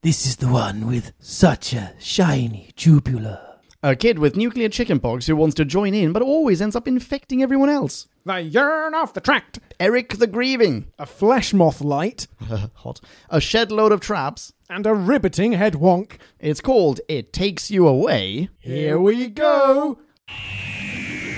This is the one with such a shiny tubular. A kid with nuclear chickenpox who wants to join in but always ends up infecting everyone else. The yearn off the tract. Eric the Grieving. A flesh moth light. Hot. A shed load of traps. And a ribbiting head wonk. It's called It Takes You Away. Here we go.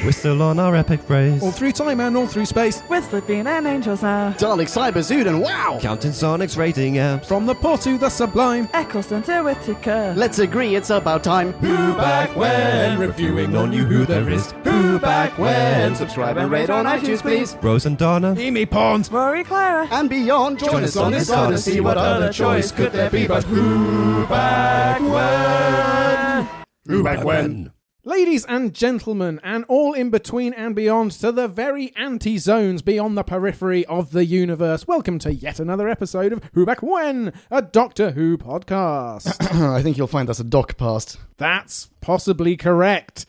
We're still on our epic race. All through time and all through space. With flipping and angels now. Dalek Cyber Zood and wow! Counting Sonic's rating apps. From the poor to the sublime. Eccleston to Whittaker. Let's agree it's about time. Who back when? Reviewing on you who there is. Who back when? Subscribe and rate on iTunes, please. Rose and Donna. Amy Pond. Rory Clara. And beyond, join, us on this odyssey. What other choice could there be but who back when? Who back when? Ladies and gentlemen, and all in between and beyond to the very anti zones beyond the periphery of the universe, welcome to yet another episode of Who Back When, a Doctor Who podcast. I think you'll find that's a doc past. That's possibly correct.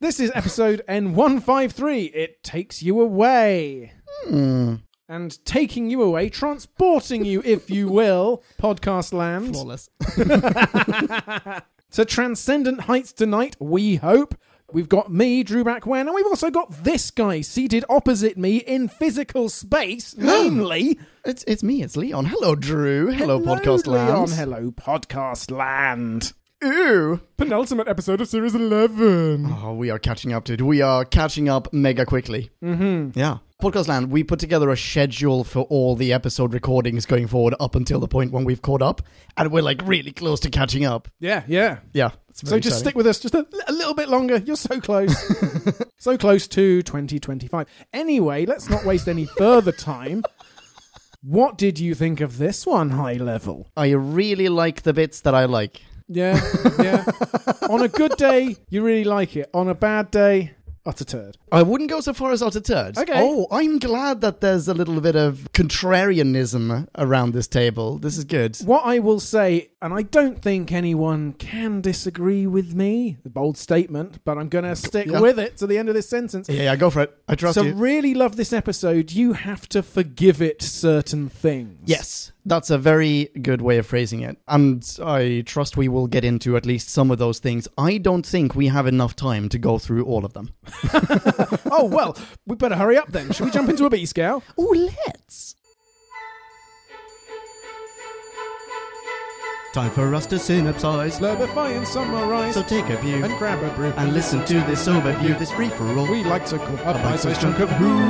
This is episode N153. It takes you away. Hmm. And taking you away, transporting you, if you will, podcast land. Flawless. to transcendent heights tonight, we hope. We've got me, Drew Backwen, and we've also got this guy seated opposite me in physical space, namely. It's it's me, it's Leon. Hello, Drew. Hello, podcast Leon. land. Hello, podcast land. Ooh. Penultimate episode of Series 11. Oh, we are catching up, dude. We are catching up mega quickly. Mm-hmm. Yeah. Podcast Land, we put together a schedule for all the episode recordings going forward up until the point when we've caught up, and we're like really close to catching up. Yeah, yeah. Yeah. So just stick with us just a, a little bit longer. You're so close. so close to 2025. Anyway, let's not waste any further time. What did you think of this one, high level? I really like the bits that I like. Yeah, yeah. On a good day, you really like it. On a bad day, utter turd. I wouldn't go so far as utter turd. Okay. Oh, I'm glad that there's a little bit of contrarianism around this table. This is good. What I will say, and I don't think anyone can disagree with me, bold statement, but I'm going to stick Yeah. with it to the end of this sentence. Yeah, yeah, go for it. I trust to you. So, really love this episode, you have to forgive it certain things. Yes, that's a very good way of phrasing it. And I trust we will get into at least some of those things. I don't think we have enough time to go through all of them. Oh, well, we better hurry up then. Should we jump into a B scale? Oh, let's. Time for us to synopsize. Slurpify and summarize So take a view and grab a brew. and listen to this overview, this free for all. we like to call a bite-sized bite-sized chunk chunk of who.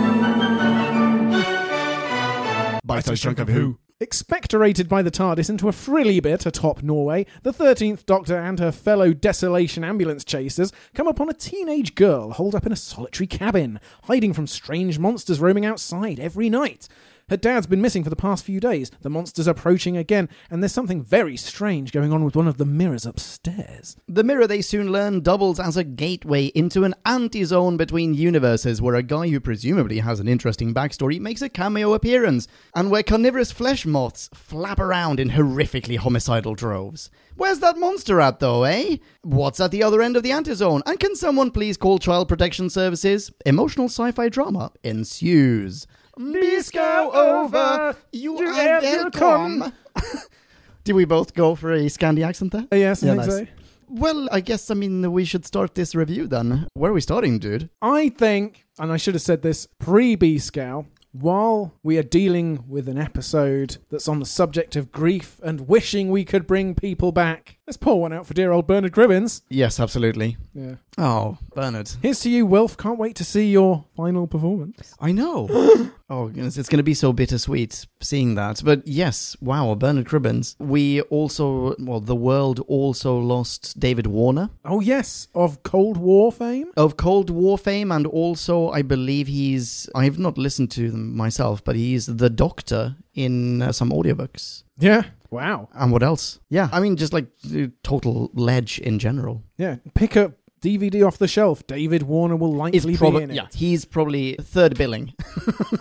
Bite-sized chunk of who. Expectorated by the TARDIS into a frilly bit atop Norway, the 13th Doctor and her fellow desolation ambulance chasers come upon a teenage girl holed up in a solitary cabin, hiding from strange monsters roaming outside every night. Her dad's been missing for the past few days, the monster's approaching again, and there's something very strange going on with one of the mirrors upstairs. The mirror, they soon learn, doubles as a gateway into an anti zone between universes where a guy who presumably has an interesting backstory makes a cameo appearance, and where carnivorous flesh moths flap around in horrifically homicidal droves. Where's that monster at, though, eh? What's at the other end of the anti zone? And can someone please call Child Protection Services? Emotional sci fi drama ensues. Bisco over! You You are welcome! Did we both go for a Scandi accent there? Uh, yes, I Yeah, nice. so. Well, I guess, I mean, we should start this review then. Where are we starting, dude? I think, and I should have said this pre B scale, while we are dealing with an episode that's on the subject of grief and wishing we could bring people back, let's pour one out for dear old Bernard Cribbins. Yes, absolutely. Yeah. Oh, Bernard. Here's to you, Wilf. Can't wait to see your final performance. I know. oh, goodness, it's going to be so bittersweet seeing that. But yes, wow, Bernard Cribbins. We also, well, the world also lost David Warner Oh, yes, of Cold War fame. of Cold War fame, and also, I believe he's, I've not listened to them myself, but he's the doctor in uh, some audiobooks. Yeah. Wow. And what else? Yeah, I mean, just like the total ledge in general. Yeah. Pick up DVD off the shelf. David Warner will likely Is be probably in it. yeah, he's probably third billing.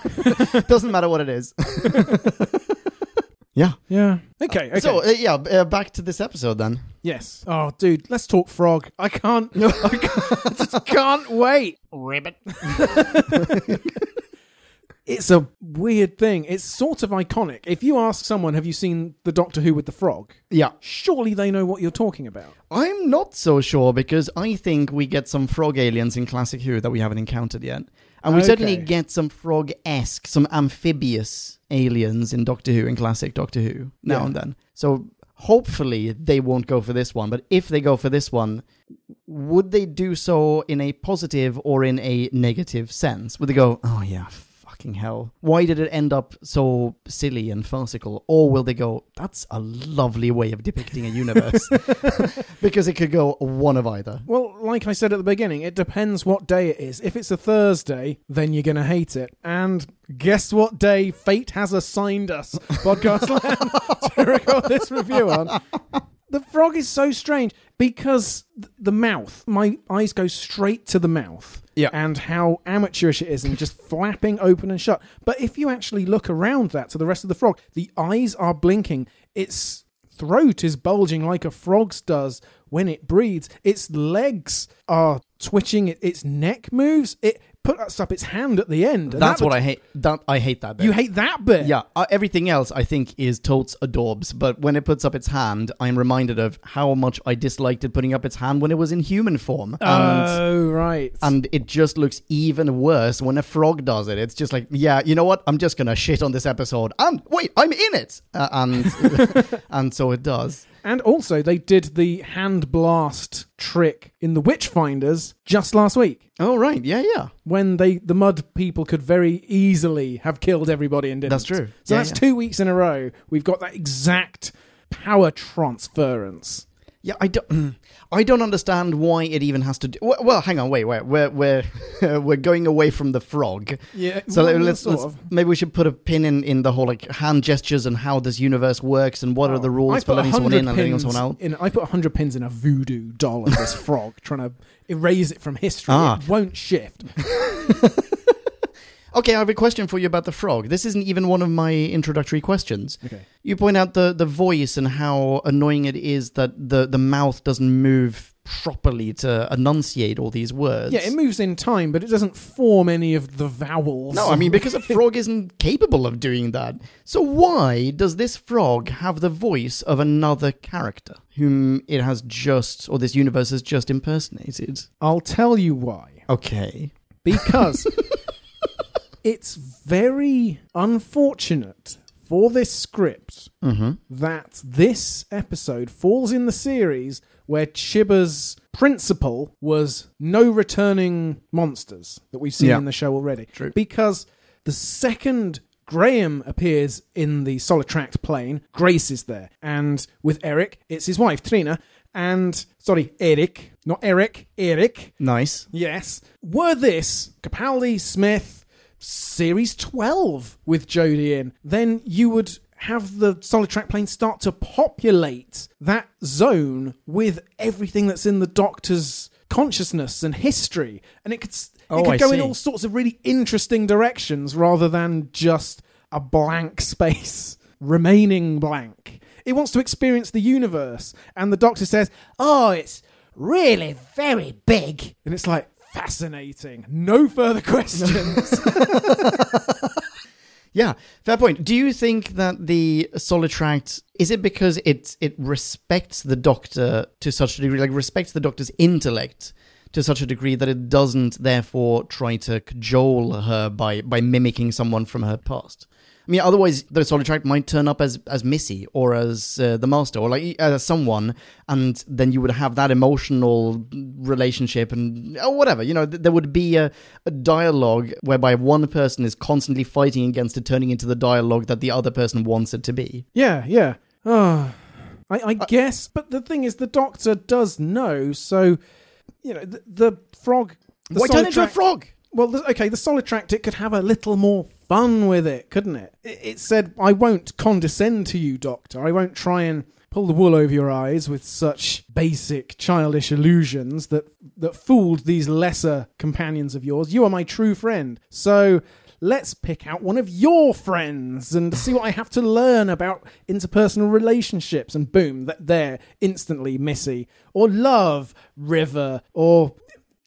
Doesn't matter what it is. yeah. Yeah. Okay. Okay. So uh, yeah, uh, back to this episode then. yes. Oh, dude, let's talk frog. I can't. I can't, I just can't wait. Ribbit. it's a weird thing. It's sort of iconic. If you ask someone, have you seen the Doctor Who with the frog? Yeah. Surely they know what you're talking about. I'm not so sure because I think we get some frog aliens in Classic Who that we haven't encountered yet. And we certainly get some frog esque, some amphibious aliens in Doctor Who and Classic Doctor Who now Yeah. and then. So hopefully they won't go for this one. But if they go for this one, would they do so in a positive or in a negative sense? Would they go, oh yeah, fucking hell. Why did it end up so silly and farcical? Or will they go, that's a lovely way of depicting a universe? because it could go one of either. Well, like I said at the beginning, it depends what day it is. If it's a Thursday, then you're going to hate it. And guess what day fate has assigned us, Podcast Land, to record this review on? The frog is so strange because the mouth, my eyes go straight to the mouth. Yeah. And how amateurish it is and just flapping open and shut. But if you actually look around that to the rest of the frog, the eyes are blinking. Its throat is bulging like a frog's does when it breathes. Its legs are twitching. Its neck moves. It puts up its hand at the end. and That's that what I hate. That I hate that bit. You hate that bit. Yeah, uh, everything else I think is totes adorbs, but when it puts up its hand, I'm reminded of how much I disliked it putting up its hand when it was in human form. And Oh right. and it just looks even worse when a frog does it. It's just like, yeah, you know what? I'm just gonna shit on this episode. And wait, I'm in it, uh, and and so it does. And also, they did the hand blast trick in the Witchfinders just last week. Oh right, yeah, yeah. When they the mud people could very easily have killed everybody and didn't. That's true. So Yeah, that's yeah. two weeks in a row. We've got that exact power transference. Yeah, I don't. I don't understand why it even has to do. Well, well hang on, wait, wait. We're we're we're going away from the frog. Yeah, So well, let's, let's maybe we should put a pin in, in the whole like hand gestures and how this universe works and what are the rules for letting someone in and letting someone out. In, I put 100 pins in a voodoo doll of this frog, trying to erase it from history. Ah. It won't shift. Okay, I have a question for you about the frog. This isn't even one of my introductory questions. Okay. You point out the, the voice and how annoying it is that the, the mouth doesn't move properly to enunciate all these words. Yeah, it moves in time, but it doesn't form any of the vowels. No, I mean because a frog isn't capable of doing that. So why does this frog have the voice of another character whom it has just or this universe has just impersonated? I'll tell you why. Okay. Because it's very unfortunate for this script Mm-hmm. that this episode falls in the series where Chibbers' principle was no returning monsters that we've seen Yeah. in the show already. True. Because the second Graham appears in the Solitract plane, Grace is there. And with Eric, it's his wife, Trina. And, sorry, Eric, not Eric, Eric. Nice. Yes. Were this Capaldi, Smith, Series 12 with Jodie in, then you would have the Solitract plane start to populate that zone with everything that's in the Doctor's consciousness and history. And it could, it Oh, could go in all sorts of really interesting directions rather than just a blank space remaining blank. It wants to experience the universe. And the Doctor says, Oh, it's really very big. And it's like, fascinating. No further questions. Yeah, fair point. Do you think that the Solitract is it because it it respects the Doctor to such a degree, like respects the Doctor's intellect to such a degree that it doesn't therefore try to cajole her by by mimicking someone from her past? I mean, otherwise the Solitract might turn up as as Missy or as uh, the Master or like as someone, and then you would have that emotional relationship and or whatever. You know, th- there would be a, a dialogue whereby one person is constantly fighting against it, turning into the dialogue that the other person wants it to be. yeah, yeah. Oh, I, I uh, guess. But the thing is, the Doctor does know. So, you know, the, the frog. The Why turn into a frog? Well, okay, the Solitract, it could have a little more fun with it, couldn't it? it? Said, I won't condescend to you, Doctor. I won't try and pull the wool over your eyes with such basic childish illusions that, that fooled these lesser companions of yours. You are my true friend. So let's pick out one of your friends and see what I have to learn about interpersonal relationships. And boom, th- there, instantly Missy. Or love, River, or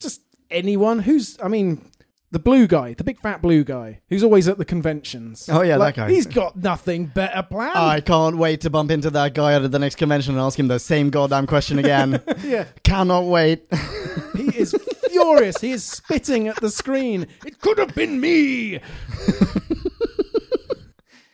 just anyone who's, I mean, The blue guy, the big fat blue guy, who's always at the conventions. Oh, yeah, Like, that guy. He's got nothing better planned. I can't wait to bump into that guy at the next convention and ask him the same goddamn question again. yeah, Cannot wait. he is furious. He is spitting at the screen. It could have been me.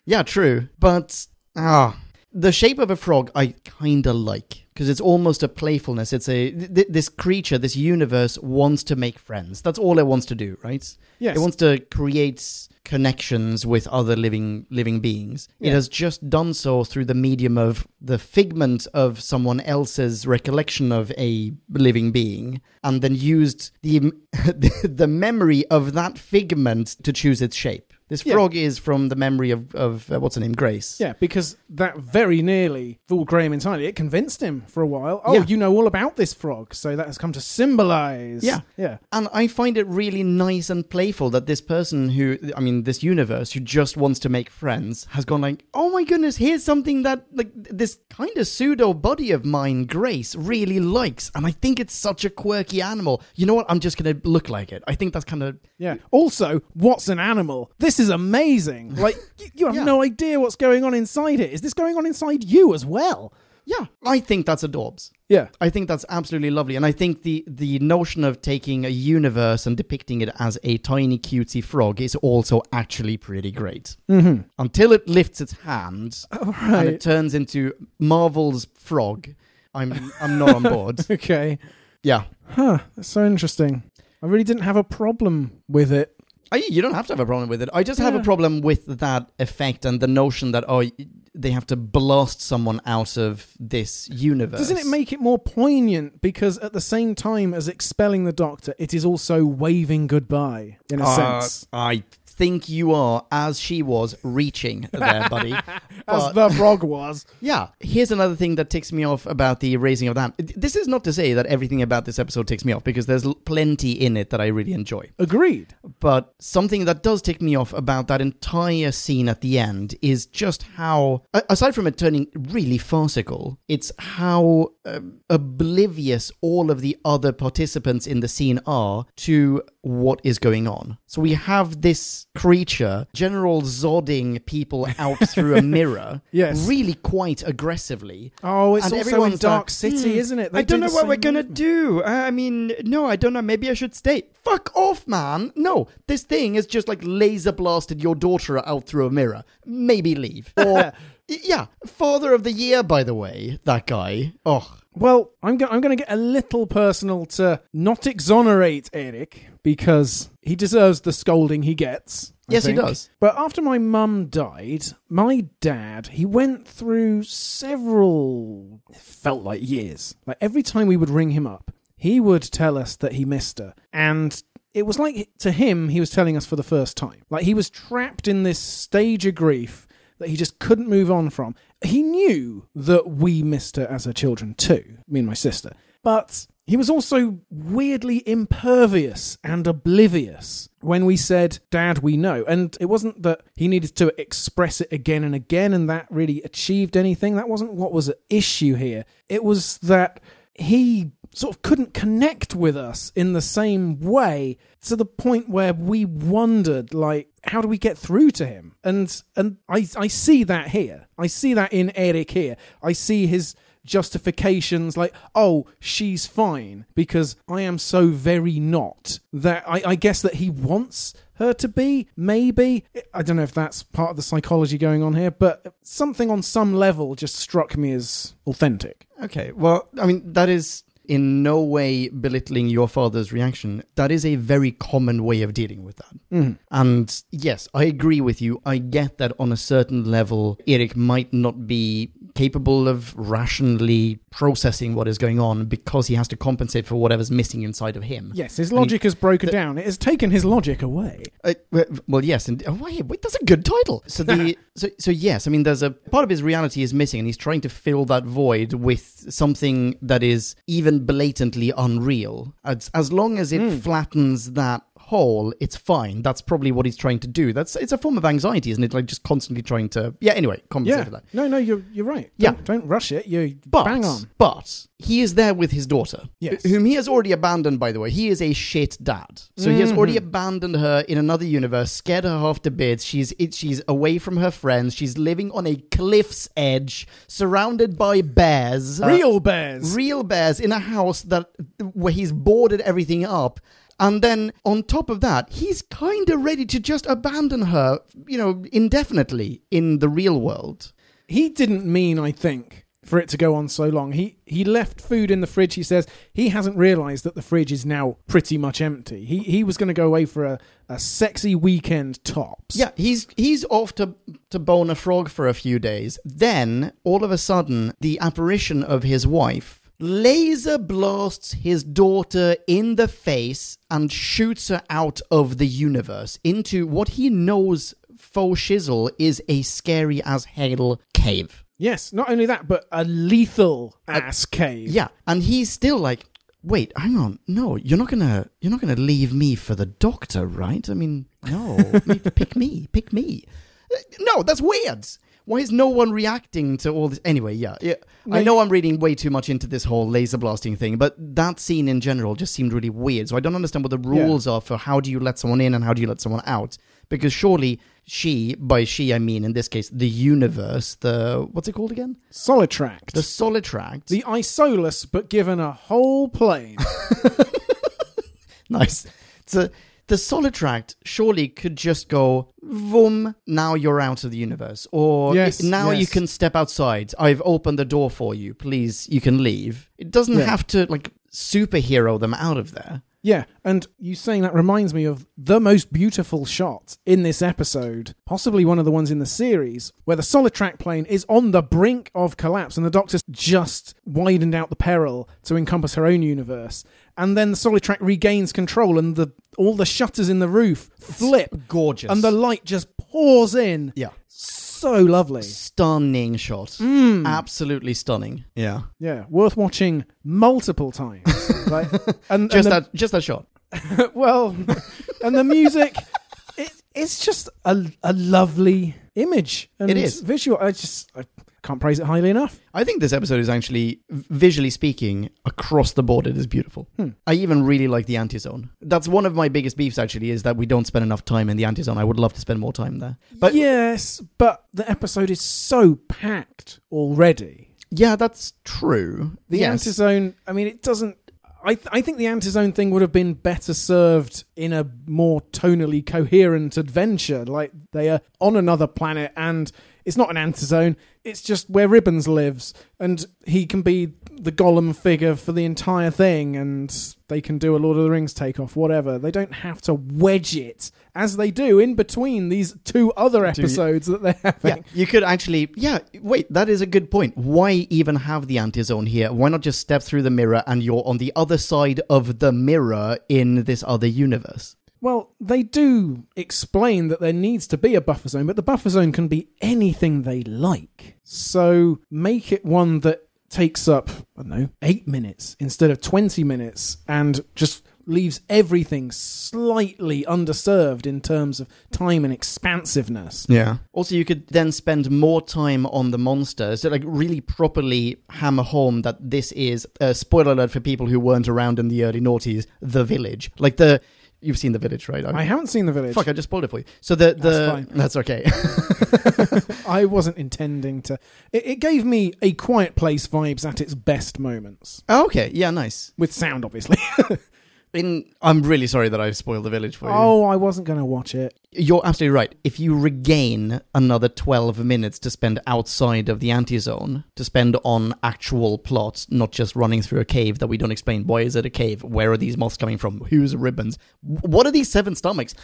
Yeah, true. But ah, the shape of a frog I kind of like because it's almost a playfulness. It's a th- this creature, this universe wants to make friends. That's all it wants to do, right? Yes. It wants to create connections with other living living beings. It has just done so through the medium of the figment of someone else's recollection of a living being and then used the the memory of that figment to choose its shape. This Yeah. frog is from the memory of, of uh, what's her name, Grace. Yeah, because that very nearly fooled Graham entirely. It convinced him for a while. Oh, Yeah. you know all about this frog, so that has come to symbolize. Yeah. yeah. And I find it really nice and playful that this person who, I mean, this universe who just wants to make friends has gone like, oh my goodness, here's something that like this kind of pseudo body of mine, Grace, really likes, and I think it's such a quirky animal. You know what? I'm just gonna look like it. I think that's kind of Yeah. Also, what's an animal? This is amazing. Like, you, you have Yeah. no idea what's going on inside it. Is this going on inside you as well? yeah. I think that's adorbs. Yeah. I think that's absolutely lovely, and I think the the notion of taking a universe and depicting it as a tiny cutesy frog is also actually pretty great. Mm-hmm. Until it lifts its hand and Right. it turns into Marvel's frog, I'm I'm not on board. Okay. Yeah, Huh. That's so interesting. I really didn't have a problem with it. I, you don't have to have a problem with it. I just have a problem with that effect and the notion that oh they have to blast someone out of this universe. Doesn't it make it more poignant because at the same time as expelling the doctor, it is also waving goodbye in a Uh, sense. I think you are, as she was, reaching there, buddy. As the frog was. Yeah, here's another thing that ticks me off about the raising of the hand. This is not to say that everything about this episode ticks me off because there's plenty in it that I really enjoy. Agreed. But something that does tick me off about that entire scene at the end is just how, aside from it turning really farcical, it's how um, oblivious all of the other participants in the scene are to what is going on. So we have this creature, General Zodding people out through a mirror, Yes. really quite aggressively. Oh, it's And also in Dark like, City, "Hmm, isn't it? They I don't do know what we're gonna do. I mean, no, I don't know. Maybe I should stay. Fuck off, man. No, this thing has just like laser blasted your daughter out through a mirror. Maybe leave. Or, yeah, father of the year, by the way, that guy. Oh, Well, I'm going. I'm going to get a little personal to not exonerate Eric because he deserves the scolding he gets. I Yes, he does. But after my mum died, my dad he went through several. Felt like years. Like every time we would ring him up, he would tell us that he missed her, and it was like to him he was telling us for the first time. Like he was trapped in this stage of grief that he just couldn't move on from. He knew that we missed her as her children too, me and my sister. But he was also weirdly impervious and oblivious when we said, Dad, we know. And it wasn't that he needed to express it again and again and that really achieved anything. That wasn't what was at issue here. It was that he sort of couldn't connect with us in the same way to the point where we wondered like how do we get through to him? And and i i see that here. I see that in eric here. I see his justifications like oh she's fine because i am so very not that i i guess that he wants her to be maybe. I don't know if that's part of the psychology going on here but something on some level just struck me as authentic. Okay. Well, I mean, that is in no way belittling your father's reaction. That is a very common way of dealing with that. Mm. And yes, I agree with you. I get that on a certain level, Eric might not be capable of rationally processing what is going on because he has to compensate for whatever's missing inside of him. Yes, his logic has broken the- down. It has taken his logic away. Uh, well, well, yes, and oh, wait, wait, that's a good title. So the so so yes, I mean, there's a part of his reality is missing, and he's trying to fill that void with something that is even blatantly unreal. As as long as it hmm. flattens that whole, it's fine. That's probably what he's trying to do. That's it's a form of anxiety, isn't it? Like just constantly trying to. Yeah. Anyway, compensate Yeah. for that. No, no, you're you're right. Yeah. Don't, don't rush it. You But bang on. but he is there with his daughter, Yes. whom he has already abandoned. By the way, he is a shit dad. So he has already Mm-hmm. abandoned her in another universe, scared her half to bits. She's it, she's away from her friends. She's living on a cliff's edge, surrounded by bears. Real bears. real bears in a house that where he's boarded everything up. And then on top of that, he's kind of ready to just abandon her, you know, indefinitely in the real world. he didn't mean, I think, for it to go on so long. He he left food in the fridge. He says he hasn't realised that the fridge is now pretty much empty. He he was going to go away for a, a sexy weekend tops. Yeah, he's he's off to to bone a frog for a few days. Then all of a sudden, the apparition of his wife laser blasts his daughter in the face and shoots her out of the universe into what he knows faux shizzle is a scary as hell cave. Yes. Not only that, but a lethal ass cave. Yeah, and he's still like, wait, hang on, no, you're not gonna, you're not gonna leave me for the doctor, right? I mean, no, pick me, pick me. Uh, No, that's weird. Why is no one reacting to all this? Anyway, yeah, yeah. I know I'm reading way too much into this whole laser blasting thing, but that scene in general just seemed really weird. So I don't understand what the rules are for how do you let someone in and how do you let someone out? Because surely she, by she I mean in this case the universe, the what's it called again? Solitract. The Solitract. the Isolus, but given a whole plane. Nice. So the Solitract surely could just go, boom, now you're out of the universe. Or Yes, now you can step outside. I've opened the door for you. Please, you can leave. It doesn't Yeah. have to, like, superhero them out of there. Yeah, and you saying that reminds me of the most beautiful shot in this episode, possibly one of the ones in the series, where the Solitract plane is on the brink of collapse and the Doctor's just widened out the peril to encompass her own universe. And then the Solitract regains control and the all the shutters in the roof flip Gorgeous. and the light just pours in. yeah. So lovely. Stunning shot. Mm. Absolutely stunning. Yeah. Yeah, worth watching multiple times. right? And, Just and the- that just that shot. well, and the music, it, it's just a, a lovely image. And It is. visual. I just I can't praise it highly enough. I think this episode is actually, visually speaking, across the board, it is beautiful. Hmm. I even really like the anti-zone. That's one of my biggest beefs, actually, is that we don't spend enough time in the anti-zone. I would love to spend more time there. But yes, but the episode is so packed already. Yeah, that's true. The yes. antizone. I mean, it doesn't. I th- I think the antizone thing would have been better served in a more tonally coherent adventure. Like they are on another planet, and it's not an antizone. It's just where Ribbons lives, and he can be the Gollum figure for the entire thing, and they can do a Lord of the Rings takeoff, whatever. They don't have to wedge it as they do in between these two other episodes that they're Yeah, having. you could actually. Yeah, wait, that is a good point. Why even have the anti-zone here? Why not just step through the mirror and you're on the other side of the mirror in this other universe? Well, they do explain that there needs to be a buffer zone, but the buffer zone can be anything they like. So make it one that takes up, I don't know, eight minutes instead of 20 minutes and just leaves everything slightly underserved in terms of time and expansiveness. Yeah. Also, you could then spend more time on the monster, so like really properly hammer home that this is a spoiler alert for people who weren't around in the early noughties. The village, like the you've seen the village, right? I haven't seen the village. Fuck, I just spoiled it for you. So the the That's fine. that's okay. I wasn't intending to. It, it gave me a quiet place vibes at its best moments. okay, yeah, nice. With sound, obviously. In I'm really sorry that I've spoiled the village for you. oh, I wasn't going to watch it. You're absolutely right. If you regain another 12 minutes to spend outside of the anti-zone, to spend on actual plots, not just running through a cave that we don't explain. Why is it a cave? Where are these moths coming from? Who's ribbons? What are these seven stomachs?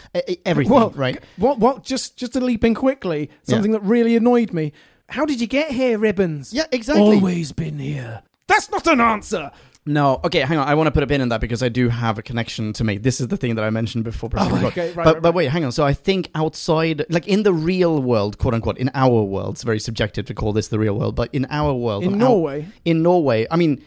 Everything, Well, right? What? What? Just just to leap in quickly. Something that really annoyed me. How did you get here, Ribbons? Yeah, exactly. Always been here. That's not an answer. No, okay, hang on. I want to put a pin in that because I do have a connection to make. This is the thing that I mentioned before. Oh, okay, right, but right, but wait, hang on. So I think outside, like in the real world, quote unquote, in our world, it's very subjective to call this the real world, but in our world, In on our- Norway. in Norway, I mean,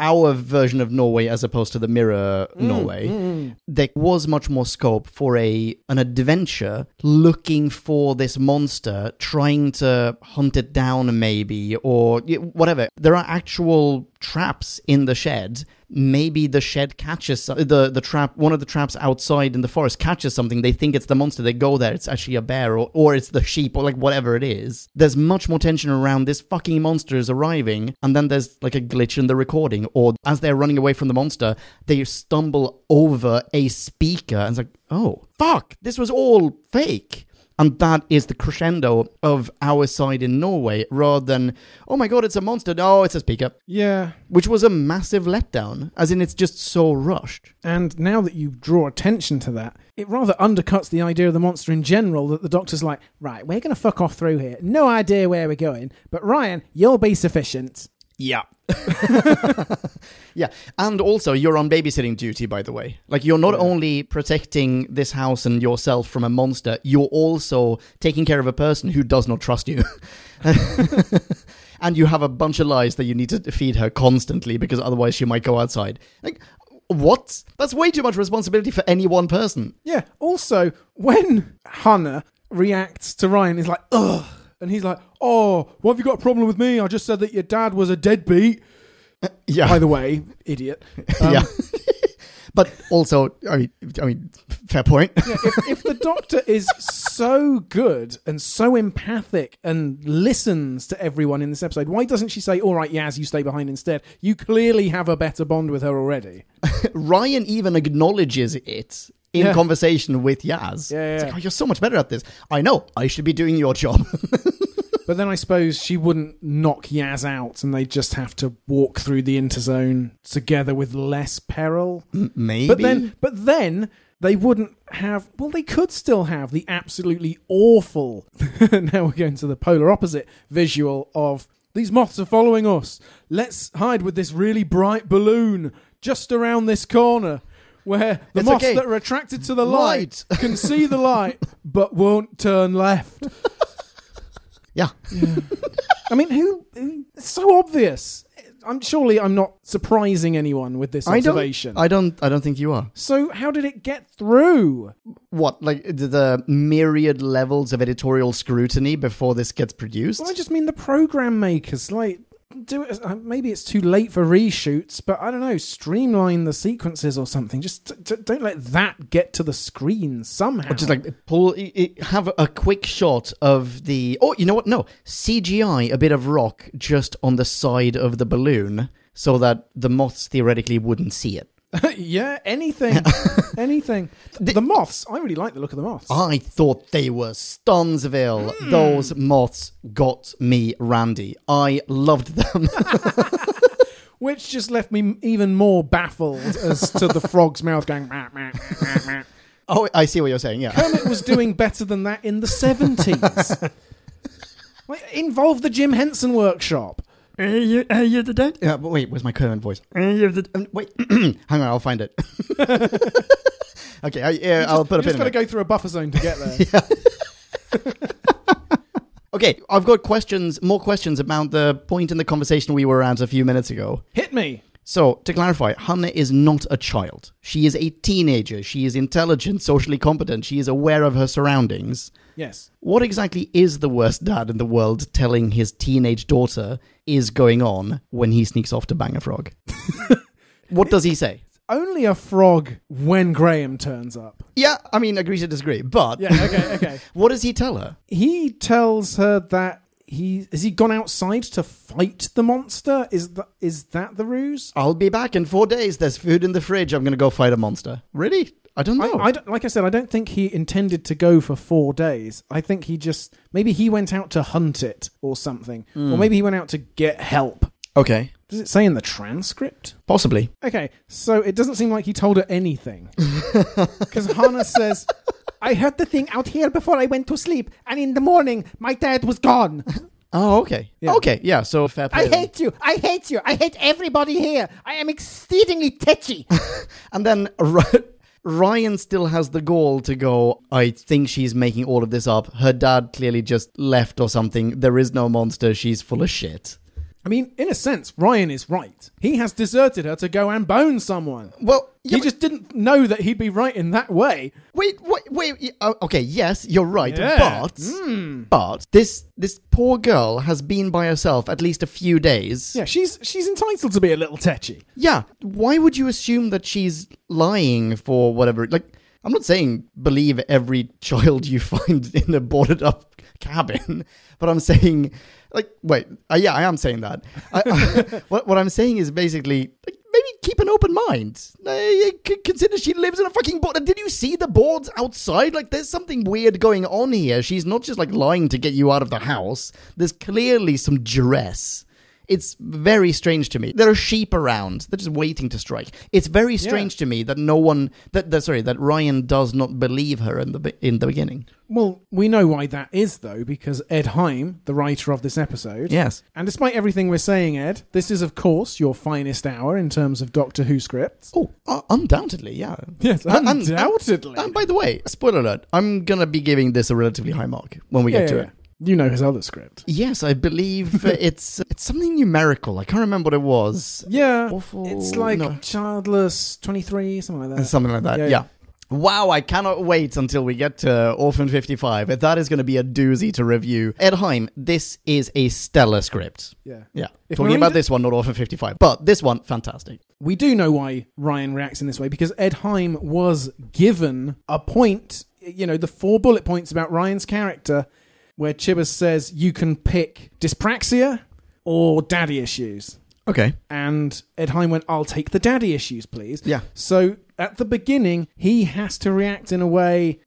our version of Norway as opposed to the mirror mm, Norway, mm. there was much more scope for a an adventure looking for this monster, trying to hunt it down, maybe or whatever. There are actual traps in the shed. Maybe the shed catches the the trap. One of the traps outside in the forest catches something. They think it's the monster. They go there. It's actually a bear or, or it's the sheep or like whatever it is. There's much more tension around this fucking monster is arriving, and then there's like a glitch in the recording, or as they're running away from the monster, they stumble over a speaker, and it's like, oh fuck, this was all fake. And that is the crescendo of our side in Norway, rather than, oh my god, it's a monster. No, it's a speaker. Yeah. Which was a massive letdown, as in it's just so rushed. And now that you draw attention to that, it rather undercuts the idea of the monster in general that the doctor's like, right, we're going to fuck off through here. No idea where we're going, but Ryan, you'll be sufficient. Yeah. yeah. And also, you're on babysitting duty, by the way. Like, you're not only protecting this house and yourself from a monster, you're also taking care of a person who does not trust you. and you have a bunch of lies that you need to feed her constantly because otherwise she might go outside. Like, what? That's way too much responsibility for any one person. Yeah. Also, when Hannah reacts to Ryan, he's like, ugh. And he's like, oh, what have you got a problem with me? I just said that your dad was a deadbeat. Yeah. By the way, idiot. Um, yeah. but also, I mean, I mean, fair point. yeah, if, if the doctor is so good and so empathic and listens to everyone in this episode, why doesn't she say, all right, Yaz, you stay behind instead? You clearly have a better bond with her already. Ryan even acknowledges it in Yeah. conversation with Yaz. Yeah, yeah, It's like, oh, you're so much better at this. I know. I should be doing your job. But then I suppose she wouldn't knock Yaz out and they'd just have to walk through the interzone together with less peril. Maybe. But then, but then they wouldn't have. Well, they could still have the absolutely awful. now we're going to the polar opposite visual of these moths are following us. Let's hide with this really bright balloon just around this corner. Where the It's moths okay. that are attracted to the light, Light. can see the light but won't turn left. yeah. I mean, who? who- It's so obvious. I'm surely I'm not surprising anyone with this I don't, observation. I don't. I don't think you are. so how did it get through? What, like the, the myriad levels of editorial scrutiny before this gets produced? Well, I just mean the program makers. Like, do it. uh, Maybe it's too late for reshoots, but I don't know. Streamline the sequences or something. Just d- d- don't let that get to the screen somehow. Or just like pull, have a quick shot of the. Oh, you know what? No, CGI a bit of rock just on the side of the balloon, so that the moths theoretically wouldn't see it. yeah, anything, anything. The, moths. I really like the look of the moths. I thought they were Stonsville. Hmm. Those moths got me, Randy. I loved them. which just left me even more baffled as to the frog's mouth going. Oh, I see what you're saying. Yeah. Kermit was doing better than that in the seventies. like, involve the Jim Henson workshop. Are you, are you the dad? Yeah, but wait, where's my Kermit voice? Are you the... Um, wait, hang on, I'll find it. okay, I, yeah, I'll put a You just pin got to go through a buffer zone to get there. Okay, I've got questions, more questions about the point in the conversation we were at a few minutes ago. Hit me. So, to clarify, Hannah is not a child. She is a teenager. She is intelligent, socially competent. She is aware of her surroundings. Yes. What exactly is the worst dad in the world telling his teenage daughter is going on when he sneaks off to bang a frog? what does he say? Only a frog when Graham turns up. Yeah, I mean, agree to disagree, but Yeah, okay, okay. what does he tell her? he tells her that he has he gone outside to fight the monster? Is that is that the ruse? I'll be back in four days. There's food in the fridge. I'm going to go fight a monster. Really? I don't know. I, I don't- like I said, I don't think he intended to go for four days. I think he just maybe he went out to hunt it or something, or hmm. maybe he went out to get help. okay, Does it say in the transcript? possibly. Okay, so it doesn't seem like he told her anything. Because Hannah says, I heard the thing out here before I went to sleep, and in the morning, my dad was gone. Oh, okay. Yeah. Okay, yeah. So fair play. I then. hate you. I hate you. I hate everybody here. I am exceedingly tetchy. And then Ry- Ryan still has the gall to go. I think she's making all of this up. Her dad clearly just left or something. There is no monster. She's full of shit. I mean, in a sense, Ryan is right. He has deserted her to go and bone someone. Well, yeah, he just didn't know that he'd be right in that way. Wait, wait, wait. y- uh, Okay, yes, you're right, Yeah. but but this this poor girl has been by herself at least a few days. Yeah, she's she's entitled to be a little tetchy. Yeah. Why would you assume that she's lying for whatever? Like, I'm not saying believe every child you find in a boarded up cabin, but I'm saying, like, wait, uh, yeah, I am saying that. I, I- what what I'm saying is basically. Like, Maybe keep an open mind. Uh, consider she lives in a fucking board. Did you see the boards outside? Like, there's something weird going on here. She's not just like lying to get you out of the house. There's clearly some duress. It's very strange to me. There are sheep around. They're just waiting to strike. It's very strange to me that no one that, that sorry that Ryan does not believe her in the in the beginning. Well, we know why that is, though, because Ed Hime, the writer of this episode, Yes. and despite everything we're saying, Ed, this is, of course, your finest hour in terms of Doctor Who scripts. Oh, uh, undoubtedly, yeah. Yes, And- and- undoubtedly. And, by the way, spoiler alert: I'm gonna be giving this a relatively high mark when we yeah, get to yeah, it. You know his other script. Yes, I believe it's it's something numerical. I can't remember what it was. Yeah, Awful- it's like no. Childless 23, something like that. Something like that. Yeah, Yeah. yeah. Wow, I cannot wait until we get to Orphan 55. That is going to be a doozy to review. Ed Hime, this is a stellar script. Yeah. Yeah. If Talking about this one, not Orphan 55. But this one, fantastic. We do know why Ryan reacts in this way because Ed Hime was given a point, you know, the four bullet points about Ryan's character, where Chibbers says you can pick dyspraxia or daddy issues. Okay. And Ed Hime went, I'll take the daddy issues, please. Yeah. So at the beginning, he has to react in a way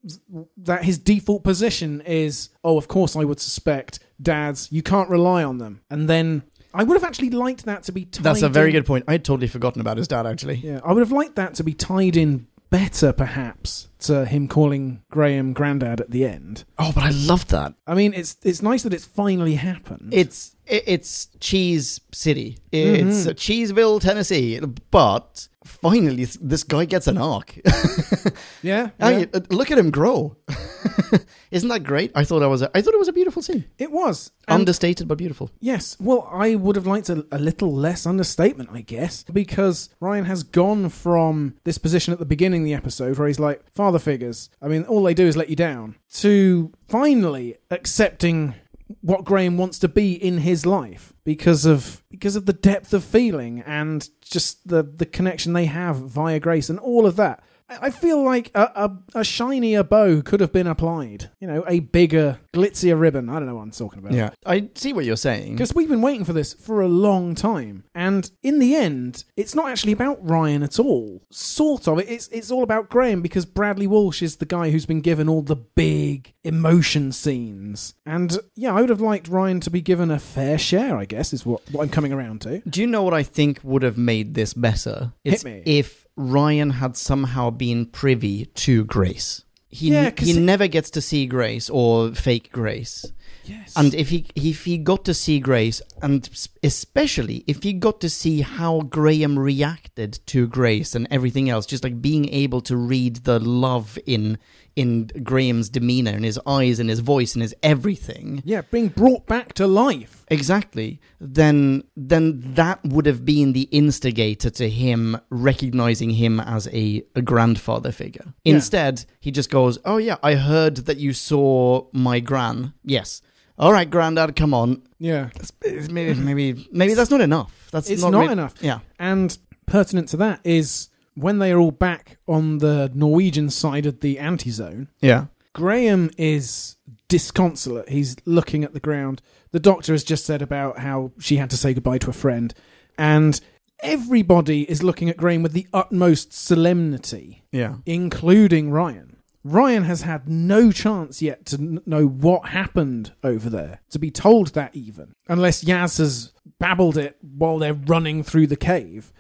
that his default position is, oh, of course I would suspect dads, you can't rely on them. And then I would have actually liked that to be tied That's a very in- good point. I had totally forgotten about his dad, actually. Yeah, I would have liked that to be tied in better, perhaps, to him calling Graham Grandad at the end. Oh, but I love that. I mean, it's it's nice that it's finally happened. It's it's Cheese City. It's uh, Cheeseville, Tennessee. But finally, this- guy gets an arc. yeah, I mean, uh, look at him grow. Isn't that great? I thought I was. A, I thought it was a beautiful scene. it was. And Understated but beautiful. yes, well, I would have liked a, a little less understatement, I guess, because Ryan has gone from this position at the beginning of the episode where he's like, father figures, I mean, all they do is let you down, to finally accepting what Graham wants to be in his life because of because of the depth of feeling and just the the connection they have via Grace and all of that. I feel like a, a, a shinier bow could have been applied. You know, a bigger, glitzier ribbon. I don't know what I'm talking about. Yeah, I see what you're saying. Because we've been waiting for this for a long time. And in the end, it's not actually about Ryan at all. Sort of. It's it's all about Graham because Bradley Walsh is the guy who's been given all the big emotion scenes. And yeah, I would have liked Ryan to be given a fair share, I guess, is what, what I'm coming around to. Do you know what I think would have made this better? Hit me. if Ryan had somehow been privy to Grace. He Yeah, he it- never gets to see Grace or fake Grace. Yes. And if he if he got to see Grace, and especially if he got to see how Graham reacted to Grace and everything else, just like being able to read the love in in Graham's demeanor, in his eyes, in his voice, in his everything. yeah, being brought back to life. Exactly. Then then that would have been the instigator to him recognizing him as a, a grandfather figure. Yeah. Instead, he just goes, "Oh yeah, I heard that you saw my gran. Yes. All right, granddad, come on. Yeah. It's- it's Maybe maybe maybe that's not enough. That's It's not, not really- enough. Yeah. And pertinent to that is when they are all back on the Norwegian side of the anti zone, Yeah. Graham is disconsolate. He's looking at the ground. The doctor has just said about how she had to say goodbye to a friend. And everybody is looking at Graham with the utmost solemnity, Yeah. including Ryan. Ryan has had no chance yet to n- know what happened over there, to be told that even, unless Yaz has babbled it while they're running through the cave.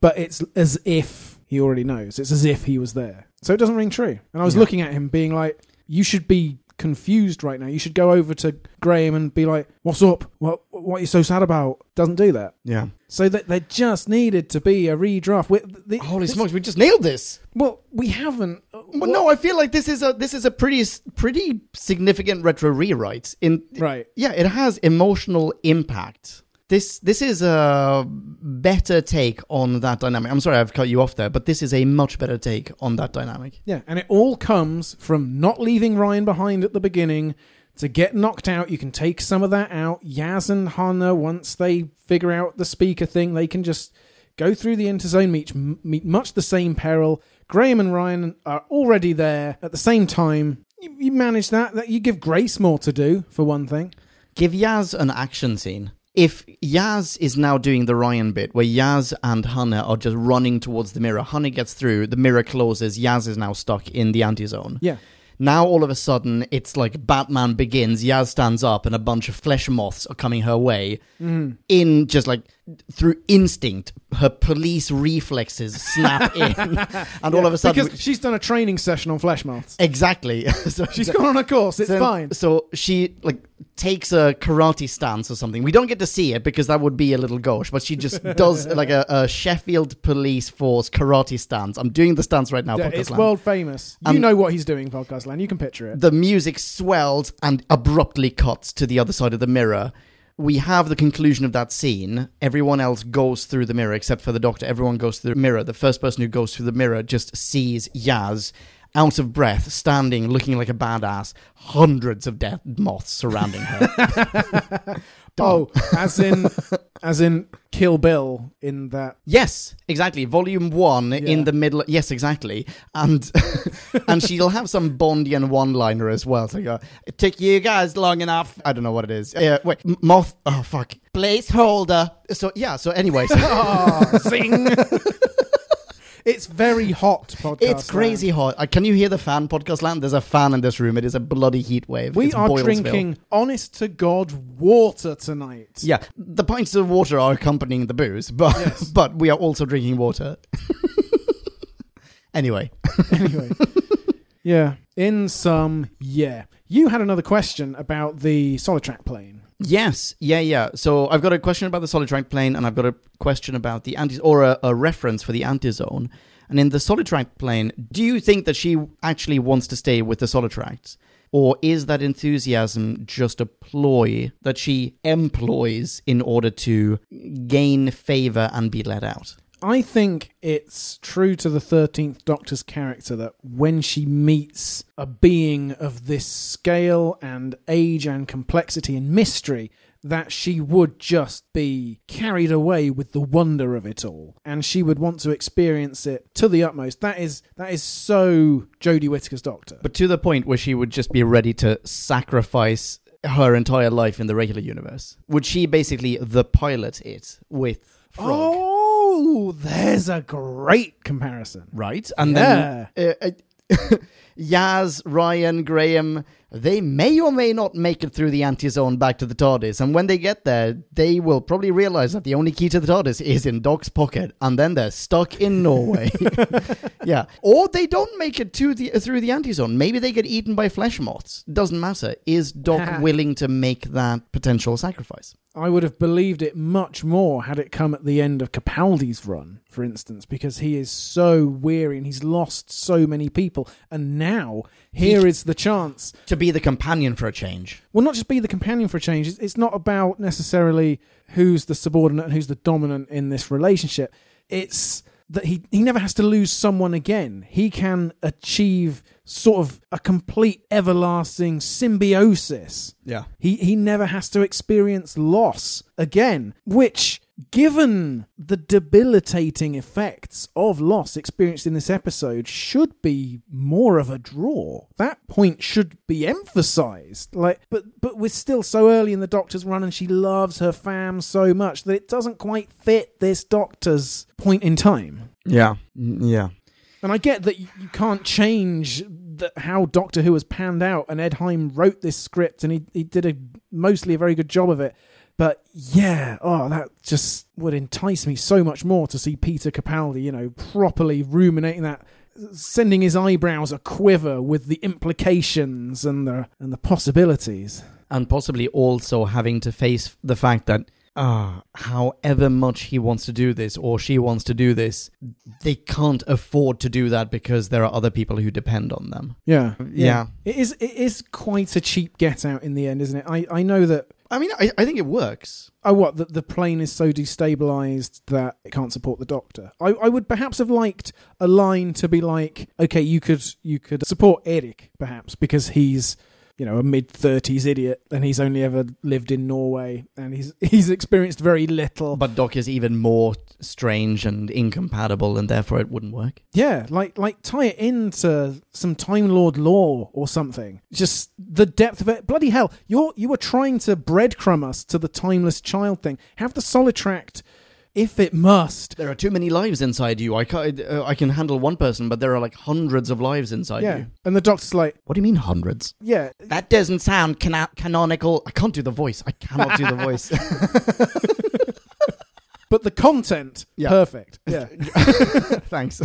But it's as if he already knows. It's as if he was there. So it doesn't ring true. And I was Yeah. looking at him being like, you should be confused right now. You should go over to Graham and be like, what's up? What, what are you so sad about? Doesn't do that. Yeah. So that there just needed to be a redraft. We- the- Holy this- smokes, we just nailed this. Well, we haven't. Well, no, I feel like this is a this is a pretty pretty significant retro rewrite. In Right. yeah, it has emotional impact. This this is a better take on that dynamic. I'm sorry I've cut you off there, but this is a much better take on that dynamic. Yeah, and it all comes from not leaving Ryan behind at the beginning. To get knocked out, you can take some of that out. Yaz and Hannah, once they figure out the speaker thing, they can just go through the interzone, meet, meet much the same peril. Graham and Ryan are already there at the same time. You, you manage that. That you give Grace more to do for one thing. Give Yaz an action scene. If Yaz is now doing the Ryan bit, where Yaz and Hannah are just running towards the mirror, Hannah gets through, the mirror closes, Yaz is now stuck in the anti-zone. Yeah. Now all of a sudden, it's like Batman begins. Yaz stands up, and a bunch of flesh moths are coming her way. Mm-hmm. In just like through instinct, her police reflexes snap in, and all of a sudden, because she's done a training session on flesh moths. exactly. so She's gone on a course. It's then- fine. So she like takes a karate stance or something. We don't get to see it because that would be a little gauche, but she just does like a, a Sheffield Police Force karate stance. I'm doing the stance right now. Yeah, podcast it's land. world famous. You Um, know what he's doing, podcast land. You can picture it. the music swells and abruptly cuts to the other side of the mirror. We have the conclusion of that scene. Everyone else goes through the mirror except for the doctor. Everyone goes through the mirror. The first person who goes through the mirror just sees Yaz out of breath, standing, looking like a badass, hundreds of death moths surrounding her. Oh, as in, as in Kill Bill in that. Yes, exactly. Volume one Yeah. in the middle. Yes, exactly. And and she'll have some Bondian one-liner as well. So go, it took you guys long enough. I don't know what it is. Uh, wait, m- moth. Oh fuck. Placeholder. So yeah. So anyway, so Oh, zing! It's very hot. Podcast. it's crazy hot. Uh, can you hear the fan? Podcast land. There's a fan in this room. It is a bloody heat wave. We It's are drinking honest to God water tonight. Yeah, the pints of water are accompanying the booze, but Yes. but we are also drinking water. anyway, anyway. Yeah. In some, yeah. You had another question about the Solitract plane. Yes, yeah, yeah. So I've got a question about the Solitract plane, and I've got a question about the anti or a, a reference for the anti zone. And in the Solitract plane, do you think that she actually wants to stay with the Solitracts? Or is that enthusiasm just a ploy that she employs in order to gain favor and be let out? I think it's true to the 13th Doctor's character that when she meets a being of this scale and age and complexity and mystery, that she would just be carried away with the wonder of it all and she would want to experience it to the utmost that is that is so Jodie Whittaker's doctor But to the point where she would just be ready to sacrifice her entire life in the regular universe. Would she basically the pilot it with Frog? oh there's a great comparison right? And Yeah. then uh, uh, Yaz, Ryan, Graham, they may or may not make it through the anti-zone back to the TARDIS. And when they get there, they will probably realize that the only key to the TARDIS is in Doc's pocket, and then they're stuck in Norway. yeah, or they don't make it to the through the anti-zone. Maybe they get eaten by flesh moths. Doesn't matter. Is Doc willing to make that potential sacrifice? I would have believed it much more had it come at the end of Capaldi's run, for instance, because he is so weary and he's lost so many people. And now, here is the chance. To be the companion for a change. Well, not just be the companion for a change. It's- It's not about necessarily who's the subordinate and who's the dominant in this relationship. It's that he, he never has to lose someone again. He can achieve sort of a complete everlasting symbiosis Yeah. he he never has to experience loss again, which given the debilitating effects of loss experienced in this episode should be more of a draw. That point should be emphasized. Like but but we're still so early in the doctor's run and she loves her fam so much that it doesn't quite fit this doctor's point in time. Yeah. Yeah. And I get that you can't change the, how Doctor Who has panned out, and Ed Hime wrote this script, and he, he did a mostly a very good job of it. But yeah, oh, that just would entice me so much more to see Peter Capaldi, you know, properly ruminating that, sending his eyebrows a quiver with the implications and the and the possibilities. and possibly also having to face the fact that ah, however much he wants to do this or she wants to do this, they can't afford to do that because there are other people who depend on them. Yeah, Yeah. It is. It is quite a cheap get out in the end, isn't it? I I know that I mean, I, I think it works. Oh, what? That the plane is so destabilized that it can't support the doctor. I, I would perhaps have liked a line to be like, okay, you could you could support Eric perhaps because he's you know a mid thirties idiot and he's only ever lived in Norway and he's he's experienced very little. But Doc is even more strange and incompatible, and therefore it wouldn't work. Yeah, like like tie it into some Time Lord lore or something. Just the depth of it. Bloody hell! You're you were trying to breadcrumb us to the timeless child thing. Have the Solitract, if it must. There are too many lives inside you. I can uh, I can handle one person, but there are like hundreds of lives inside Yeah, you. and the Doctor's like, What do you mean hundreds? yeah, That doesn't sound cana- canonical. I can't do the voice. I cannot do the voice. but the content Yeah. perfect. Yeah, Thanks.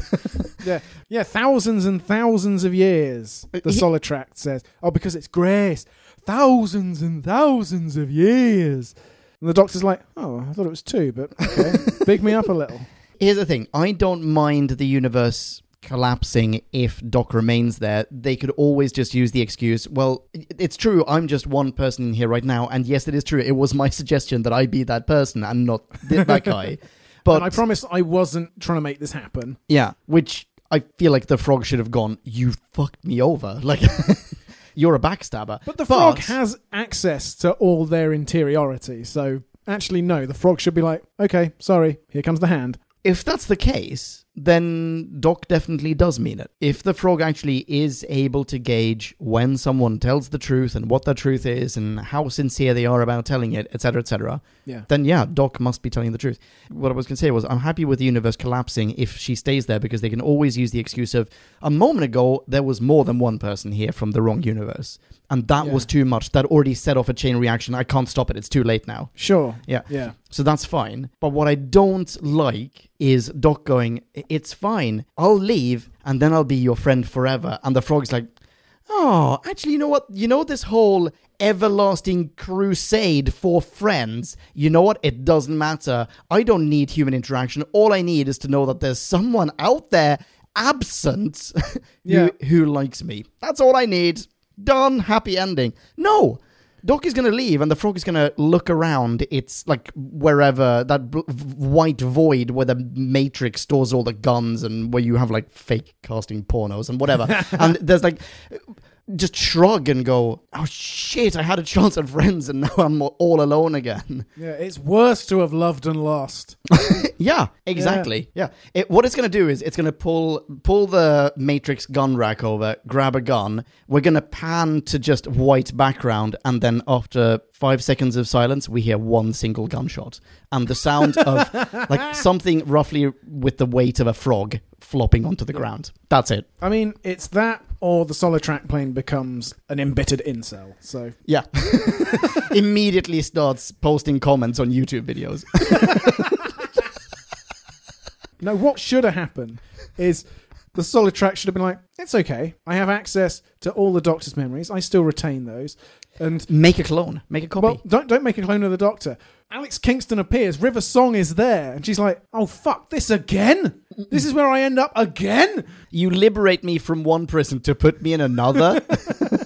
yeah, yeah. Thousands and thousands of years. The He- Solitract says, oh, because it's grace. Thousands and thousands of years. And the Doctor's like, oh, I thought it was two, but okay, big me up a little. Here's the thing. I don't mind the universe collapsing if Doc remains there. They could always just use the excuse, well, it's true, I'm just one person in here right now, and yes, it is true. It was my suggestion that I be that person and not that guy. But and I promise I wasn't trying to make this happen. Yeah, which I feel like the frog should have gone, you fucked me over. Like, you're a backstabber. But the frog has access to all their interiority, so actually, no, the frog should be like, okay, sorry, here comes the hand. If that's the case, then Doc definitely does mean it. If the frog actually is able to gauge when someone tells the truth and what that truth is and how sincere they are about telling it, etc., etc., Yeah. then yeah, Doc must be telling the truth. What I was going to say was, I'm happy with the universe collapsing if she stays there because they can always use the excuse of a moment ago there was more than one person here from the wrong universe, and that Yeah. was too much. That already set off a chain reaction. I can't stop it. It's too late now. Sure. Yeah. Yeah. So that's fine. But what I don't like is Doc going, "It's fine. I'll leave, and then I'll be your friend forever." And the frog's like, "Oh, actually, you know what? You know this whole." Everlasting crusade for friends. You know what? It doesn't matter. I don't need human interaction. All I need is to know that there's someone out there absent Yeah. who, who likes me. That's all I need. Done. Happy ending. No. Doc is going to leave, and the frog is going to look around. It's like wherever that bl- white void where the Matrix stores all the guns, and where you have like fake casting pornos and whatever. and there's like just shrug and go, "Oh shit! I had a chance at friends, and now I'm all alone again." Yeah. It's worse to have loved and lost. Yeah, exactly. Yeah. It, what it's going to do is it's going to pull pull the Matrix gun rack over, grab a gun. We're going to pan to just white background, and then after five seconds of silence, we hear one single gunshot and the sound of like something roughly with the weight of a frog flopping onto the ground. That's it. I mean, it's that or the Solitract plane becomes an embittered incel. So Yeah. Immediately starts posting comments on YouTube videos. No, what should have happened is the Solitract should have been like, it's okay. I have access to all the Doctor's memories. I still retain those. And Make a clone. Make a copy. well, don't don't make a clone of the Doctor. Alex Kingston appears. River Song is there, and she's like, "Oh fuck, this again? This is where I end up again." You liberate me from one prison to put me in another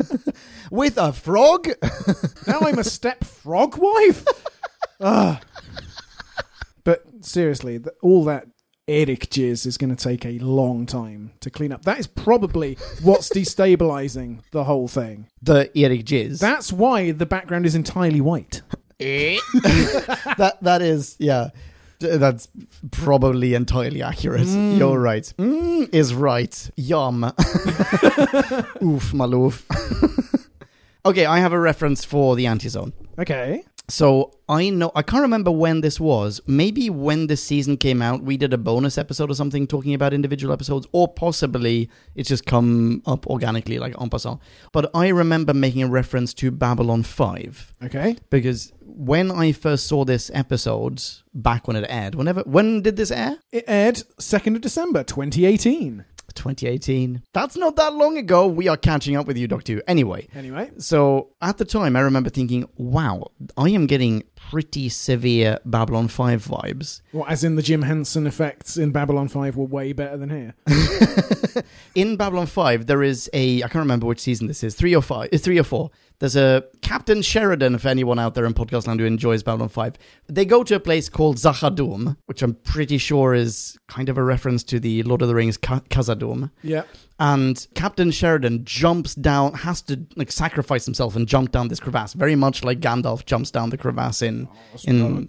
with a frog. Now I'm a step frog wife. Ugh. But seriously, th- all that Eric jizz is going to take a long time to clean up. That is probably what's destabilizing the whole thing. The Eric Jizz. That's why the background is entirely white. that that is yeah. That's probably entirely accurate. You're right. Mm, is right. Yum. Oof, maloof. okay, I have a reference for the anti-zone. Okay. So I know I can't remember when this was. Maybe when this season came out, we did a bonus episode or something talking about individual episodes, or possibly it's just come up organically, like en passant. But I remember making a reference to Babylon Five Okay. because when I first saw this episode back when it aired, whenever when did this air? It aired 2nd of December 2018. 2018. That's not that long ago. We are catching up with you, Doctor. Anyway, Anyway. So at the time, I remember thinking, wow, I am getting pretty severe Babylon 5 vibes. Well, as in the Jim Henson effects in Babylon 5 were way better than here. in Babylon 5, there is a, I can't remember which season this is, three or five, three or four. There's a Captain Sheridan, if anyone out there in podcast land who enjoys Babylon 5. They go to a place called Z'ha'dum, which I'm pretty sure is kind of a reference to the Lord of the Rings Ka- Khazad-dûm. Yeah. And Captain Sheridan jumps down, has to like sacrifice himself and jump down this crevasse, very much like Gandalf jumps down the crevasse in in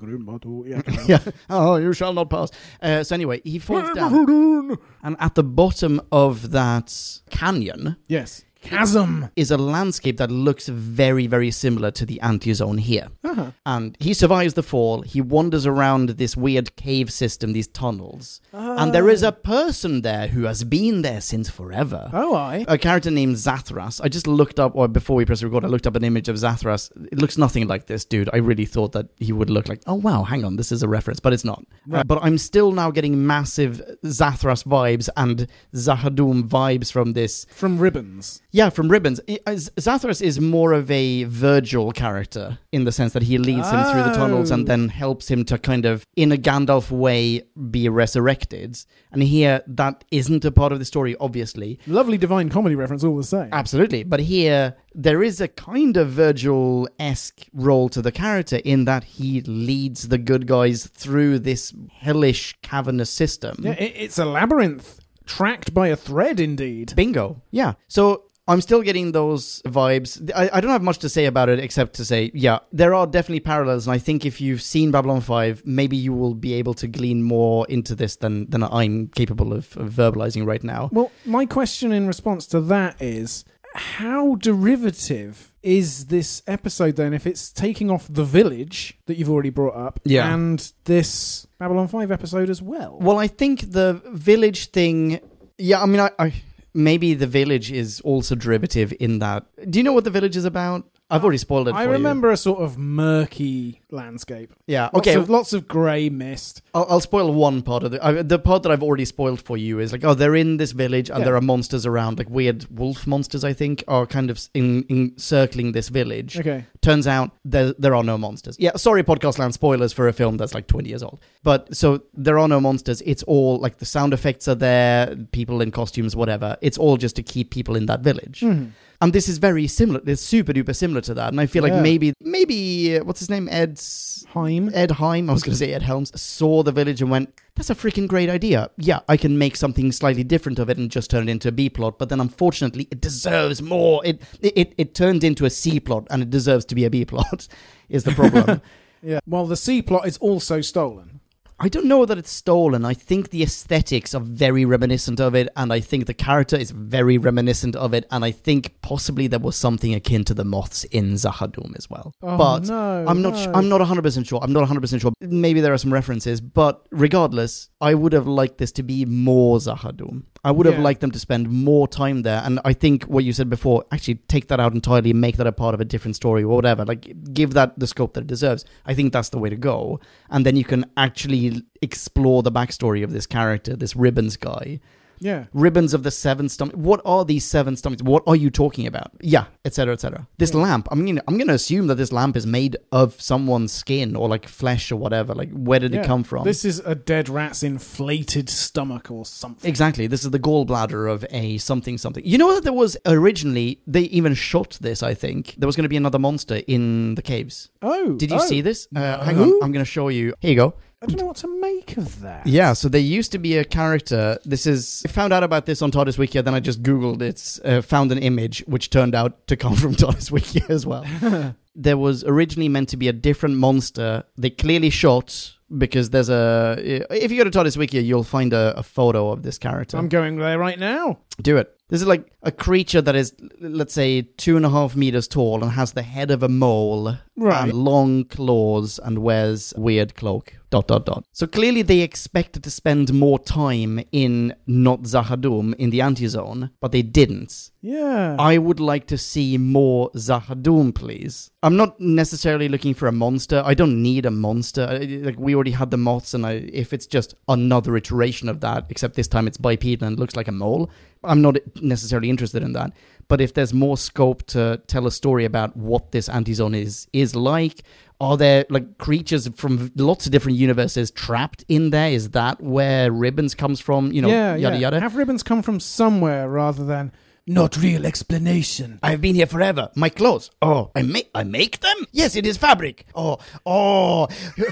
yeah. yeah. Oh, you shall not pass. Uh, so anyway, he falls down, and at the bottom of that canyon yes. Chasm. is a landscape that looks very, very similar to the Antizone here. Uh-huh. And he survives the fall. He wanders around this weird cave system, these tunnels, and there is a person there who has been there since forever. Oh, I. A character named Zathras. I just looked up, or before we press record, I looked up an image of Zathras. It looks nothing like this dude. I really thought that he would look like, oh wow, hang on, this is a reference, but it's not. Uh, but I'm still now getting massive Zathras vibes and Z'ha'dum vibes from this. From Ribbons. Yeah, from Ribbons. Zathras is more of a Virgil character in the sense that he leads him through the tunnels and Oh. then helps him to kind of, in a Gandalf way, be resurrected. And here, that isn't a part of the story, obviously. Lovely divine comedy reference all the same. Absolutely. But here, there is a kind of Virgil esque role to the character in that he leads the good guys through this hellish, cavernous system. Yeah, it's a labyrinth. Tracked by a thread, indeed. Bingo. Yeah. So. I'm still getting those vibes. I, I don't have much to say about it except to say, yeah, there are definitely parallels, and I think if you've seen Babylon 5, maybe you will be able to glean more into this than, than I'm capable of, of verbalizing right now. Well, my question in response to that is how derivative is this episode then if it's taking off the village that you've already brought up Yeah. and this Babylon 5 episode as well? Well, I think the village thing. Yeah, I mean, I, I maybe the village is also derivative in that. Do you know what the village is about? I've already spoiled it. I for you. remember a sort of murky landscape. Yeah. Lots Okay. of, lots of grey mist. I'll, I'll spoil one part of the I, the part that I've already spoiled for you is like oh they're in this village and Yeah. there are monsters around like weird wolf monsters I think are kind of in, encircling this village. Okay. Turns out there there are no monsters. Yeah, sorry podcast land spoilers for a film that's like 20 years old. But so there are no monsters. It's all like the sound effects are there, people in costumes whatever. It's all just to keep people in that village. Mhm. And this is very similar. It's super duper similar to that. And I feel like maybe maybe uh, what's his name Ed's Hime. Ed Hime, I was going to say Ed Helms, saw the village and went, that's a freaking great idea. Yeah, I can make something slightly different of it and just turn it into a B plot. But then unfortunately, it deserves more. It, it, it, it turned into a C plot and it deserves to be a B plot, is the problem. Yeah. Well, the C plot is also stolen. I don't know that it's stolen. I think the aesthetics are very reminiscent of it, and I think the character is very reminiscent of it, and I think possibly there was something akin to the moths in Z'ha'dum as well. Oh, but no, I'm not. no. I'm not 100 percent sure. I'm not 100 percent sure. Maybe there are some references, but regardless, I would have liked this to be more Z'ha'dum. I would have Yeah. liked them to spend more time there, and I think what you said before, actually take that out entirely, make that a part of a different story or whatever. Like give that the scope that it deserves. I think that's the way to go, and then you can actually explore the backstory of this character, this Ribbons guy. Yeah. Ribbons of the seven stomachs. What are these seven stomachs? What are you talking about? Yeah, etc., etc. This lamp. I'm gonna, I'm gonna assume that this lamp is made of someone's skin or like flesh or whatever. Like, where did Yeah. it come from? This is a dead rat's inflated stomach or something. Exactly. This is the gallbladder of a something something. You know that there was originally they even shot this. I think there was going to be another monster in the caves. Oh. Did you oh. see this? Uh, hang on, I'm going to show you. Here you go. I don't know what to make of that. Yeah, so there used to be a character. This is I found out about this on TARDIS Wiki, then I just googled it, uh, found an image which turned out to come from TARDIS Wiki as well. there was originally meant to be a different monster. They clearly shot because there's a. If you go to TARDIS Wiki, you'll find a, a photo of this character. I'm going there right now. Do it. This is like a creature that is, let's say, two and a half meters tall and has the head of a mole Right. and long claws and wears a weird cloak. Dot dot dot. So clearly they expected to spend more time in not Z'ha'dum in the anti-zone, but they didn't. Yeah. I would like to see more Z'ha'dum, please. I'm not necessarily looking for a monster. I don't need a monster. I- Like we already had the moths, and I, if it's just another iteration of that, except this time it's bipedal and looks like a mole, I'm not necessarily interested in that. But if there's more scope to tell a story about what this anti-zone is is like, are there like creatures from lots of different universes trapped in there? Is that where Ribbons comes from? You know, yeah, yada yeah. yada. Have ribbons come from somewhere rather than Not real explanation. I've been here forever. My clothes. Oh, I make I make them. Yes, it is fabric. Oh, oh.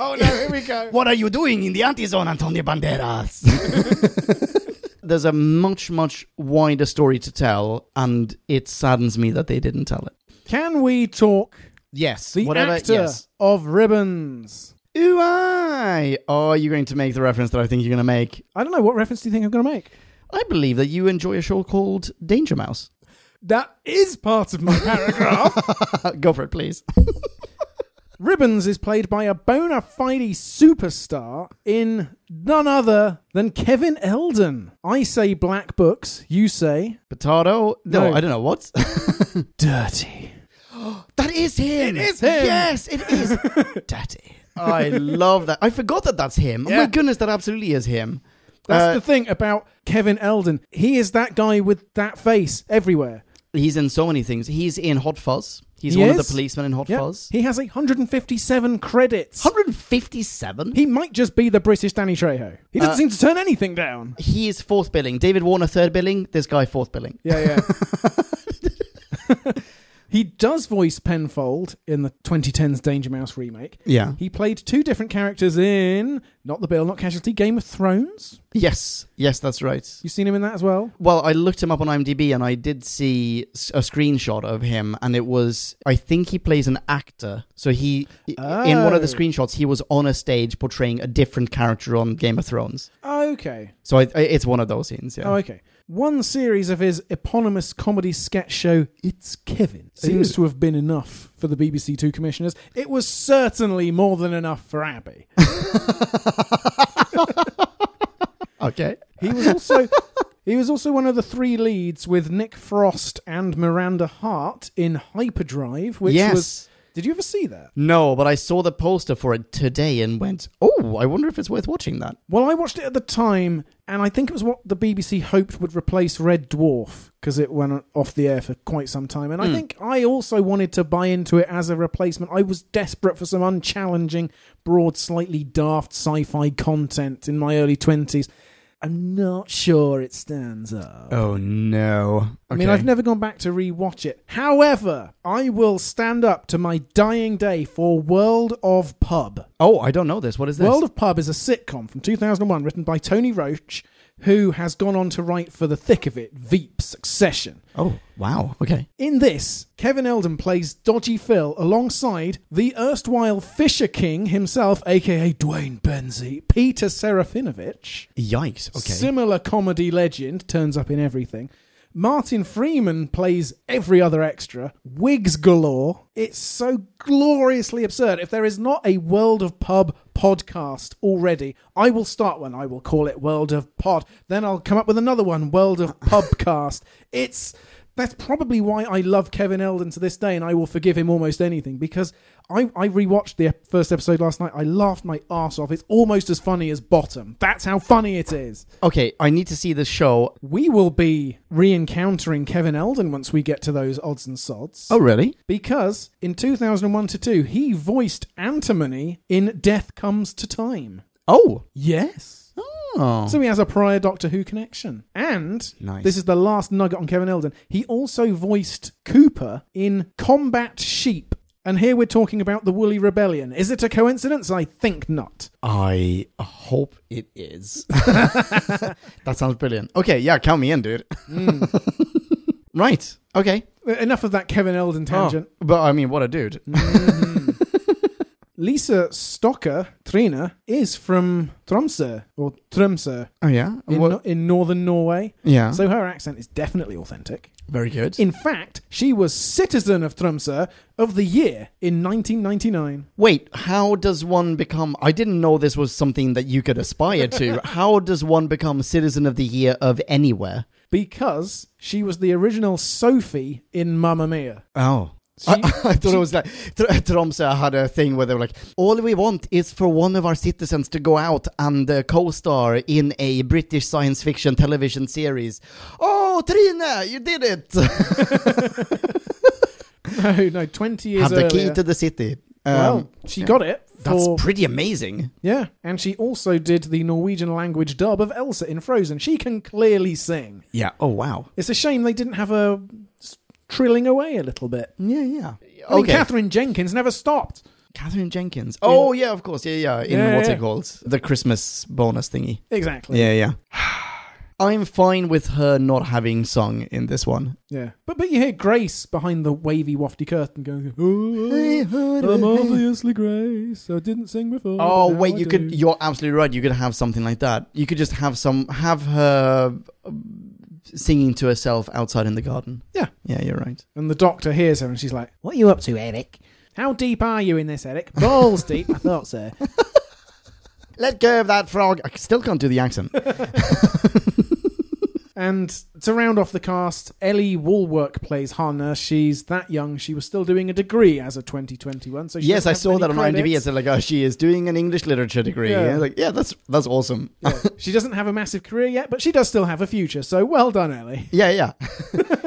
Oh no, here we go. what are you doing in the anti-zone, Antonio Banderas? There's a much much wider story to tell, and it saddens me that they didn't tell it. Can we talk Yes, the whatever. actor Yes. of Ribbons? Ooh, I. Oh, you're going to make the reference that I think you're going to make. I don't know. What reference do you think I'm going to make? I believe that you enjoy a show called Danger Mouse. That is part of my paragraph. Go for it, please. Ribbons is played by a bona fide superstar in none other than Kevin Eldon. I say black books, you say. Potato? No, No. I don't know. What? Dirty. that is him. It is him. Yes, it is. Daddy. I love that. I forgot that that's him. Oh Yeah. my goodness, that absolutely is him. That's Uh, the thing about Kevin Eldon. He is that guy with that face everywhere. He's in so many things. He's in Hot Fuzz. He's He one of is? the policemen in Hot Yeah. Fuzz. He has 157 credits. 157? He might just be the British Danny Trejo. He doesn't Uh, seem to turn anything down. He is fourth billing. David Warner third billing. This guy fourth billing. Yeah, yeah. he does voice Penfold in the 2010's Danger Mouse remake. Yeah. He played two different characters in Not the Bill, Not Casualty, Game of Thrones. Yes. Yes, that's right. You seen him in that as well? Well, I looked him up on IMDb and I did see a screenshot of him, and it was I think he plays an actor. So he in one of the Oh. screenshots he was on a stage portraying a different character on Game of Thrones. Okay. So I, I, it's one of those scenes. Yeah. Oh, okay. One series of his eponymous comedy sketch show, It's Kevin, seems to have been enough for the BBC Two commissioners. It was certainly more than enough for Abby. Okay. He was also he was also one of the three leads with Nick Frost and Miranda Hart in Hyperdrive, which yes. was. Did you ever see that? No, but I saw the poster for it today and went, "Oh, I wonder if it's worth watching that." Well, I watched it at the time, and I think it was what the BBC hoped would replace Red Dwarf because it went off the air for quite some time. And I hmm. think I also wanted to buy into it as a replacement. I was desperate for some unchallenging, broad, slightly daft sci fi content in my early 20s. I'm not sure it stands up. Oh no. I mean, I've never gone back to rewatch it. However, I will stand up to my dying day for World of Pub. Oh, I don't know this. What is this? World of Pub is a sitcom from 2001 written by Tony Roche, who has gone on to write for the thick of it, Veep Succession. oh, wow. Okay. In this, Kevin Eldon plays Dodgy Phil alongside the erstwhile Fisher King himself, aka Duane Benzie, Peter Serafinowicz. Yikes. Okay. Similar comedy legend, turns up in everything. Martin Freeman plays every other extra. Wigs galore. It's so gloriously absurd. If there is not a World of Pub podcast already, I will start one. I will call it World of Pod. Then I'll come up with another one, World of Pubcast. It's that's probably why I love Kevin Eldon to this day, and I will forgive him almost anything because I, I rewatched the first episode last night. I laughed my ass off. It's almost as funny as Bottom. That's how funny it is. okay, I need to see this show. We will be re encountering Kevin Eldon once we get to those odds and sods. Oh, really? Because in 2001 to 2, he voiced Antimony in Death Comes to Time. Oh. Yes. Oh. So he has a prior Doctor Who connection. And Nice. this is the last nugget on Kevin Eldon. He also voiced Cooper in Combat Sheep. And here we're talking about the Woolly Rebellion. Is it a coincidence? I think not. I hope it is. that sounds brilliant. Okay, yeah, count me in, dude. Hmm. right. Okay. Enough of that Kevin Eldon tangent. Oh, but I mean, what a dude. Mm-hmm. Lisa Stokke, Trina, is from Tromsø, or Tromsø, Oh yeah. in, no- in northern Norway. yeah. So her accent is definitely authentic. very good. In fact, she was Citizen of Tromsø of the Year in 1999. Wait, how does one become? I didn't know this was something that you could aspire to. how does one become Citizen of the Year of anywhere? because she was the original Sophie in Mamma Mia. Oh. She- I, I thought it was like Tr- Tromsø had a thing where they were like, all we want is for one of our citizens to go out and uh, co-star in a British science fiction television series. Oh, Trina, you did it! No, no, 20 years Have the earlier. key to the city. Um, well, she got it. that's for- pretty amazing. Yeah, and she also did the Norwegian language dub of Elsa in Frozen. She can clearly sing. Yeah. Oh wow. It's a shame they didn't have s- trilling away a little bit. Yeah, yeah. I mean, Okay. Katherine Jenkins never stopped. Katherine Jenkins. Oh yeah, of course. Yeah, yeah. In Yeah, what's yeah. it called? The Christmas bonus thingy. Exactly. Yeah, yeah. I'm fine with her not having sung in this one. Yeah. But but you hear Grace behind the wavy, wafty curtain going, Hey, oh, who I'm do I- obviously Grace. I didn't sing before. Oh but now wait, I you do." could. You're absolutely right. You could have something like that. You could just have some have her uh, singing to herself outside in the garden. Yeah. Yeah, you're right. And the doctor hears her and she's like, What are you up to, Eric? How deep are you in this, Eric? Balls deep. I thought so. Let go of that frog. I still can't do the accent. And to round off the cast, Ellie Wallwork plays Hannah. She's that young. She was still doing a degree as a 2021. So she yes, I saw that on IMDb. Credits. said like, oh, she is doing an English literature degree. Yeah. Yeah, like, yeah, that's that's awesome. Yeah. she doesn't have a massive career yet, but she does still have a future. So well done, Ellie. yeah, yeah.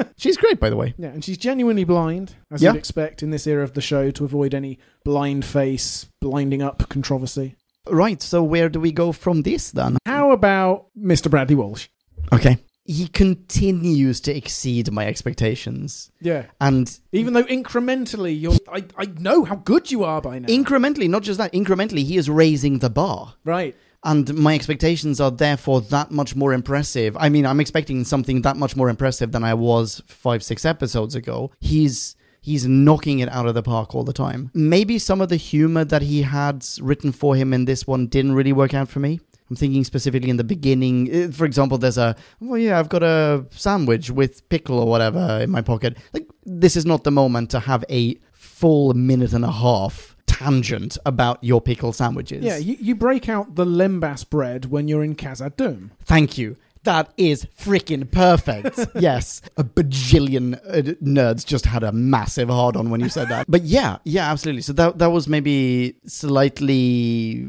She's great, by the way. Yeah, and she's genuinely blind, as Yeah. you'd expect in this era of the show to avoid any blind face, blinding up controversy. Right. So where do we go from this then? How about Mr. Bradley Walsh? Okay. He continues to exceed my expectations, Yeah. and Even though incrementally, you're, I, I know how good you are by now. incrementally, not just that, incrementally, he is raising the bar. right. and my expectations are therefore that much more impressive. I mean, I'm expecting something that much more impressive than I was five, six episodes ago. He's he's knocking it out of the park all the time. Maybe some of the humor that he had written for him in this one didn't really work out for me. I'm thinking specifically in the beginning. Uh, For example, there's a, well, yeah, I've got a sandwich with pickle or whatever in my pocket. Like, this is not the moment to have a full minute and a half tangent about your pickle sandwiches. Yeah, you, you break out the lembas bread when you're in Khazad. Thank you. That is freaking perfect. yes, a bajillion uh, nerds just had a massive hard on when you said that. But yeah, yeah, absolutely. So that that was maybe slightly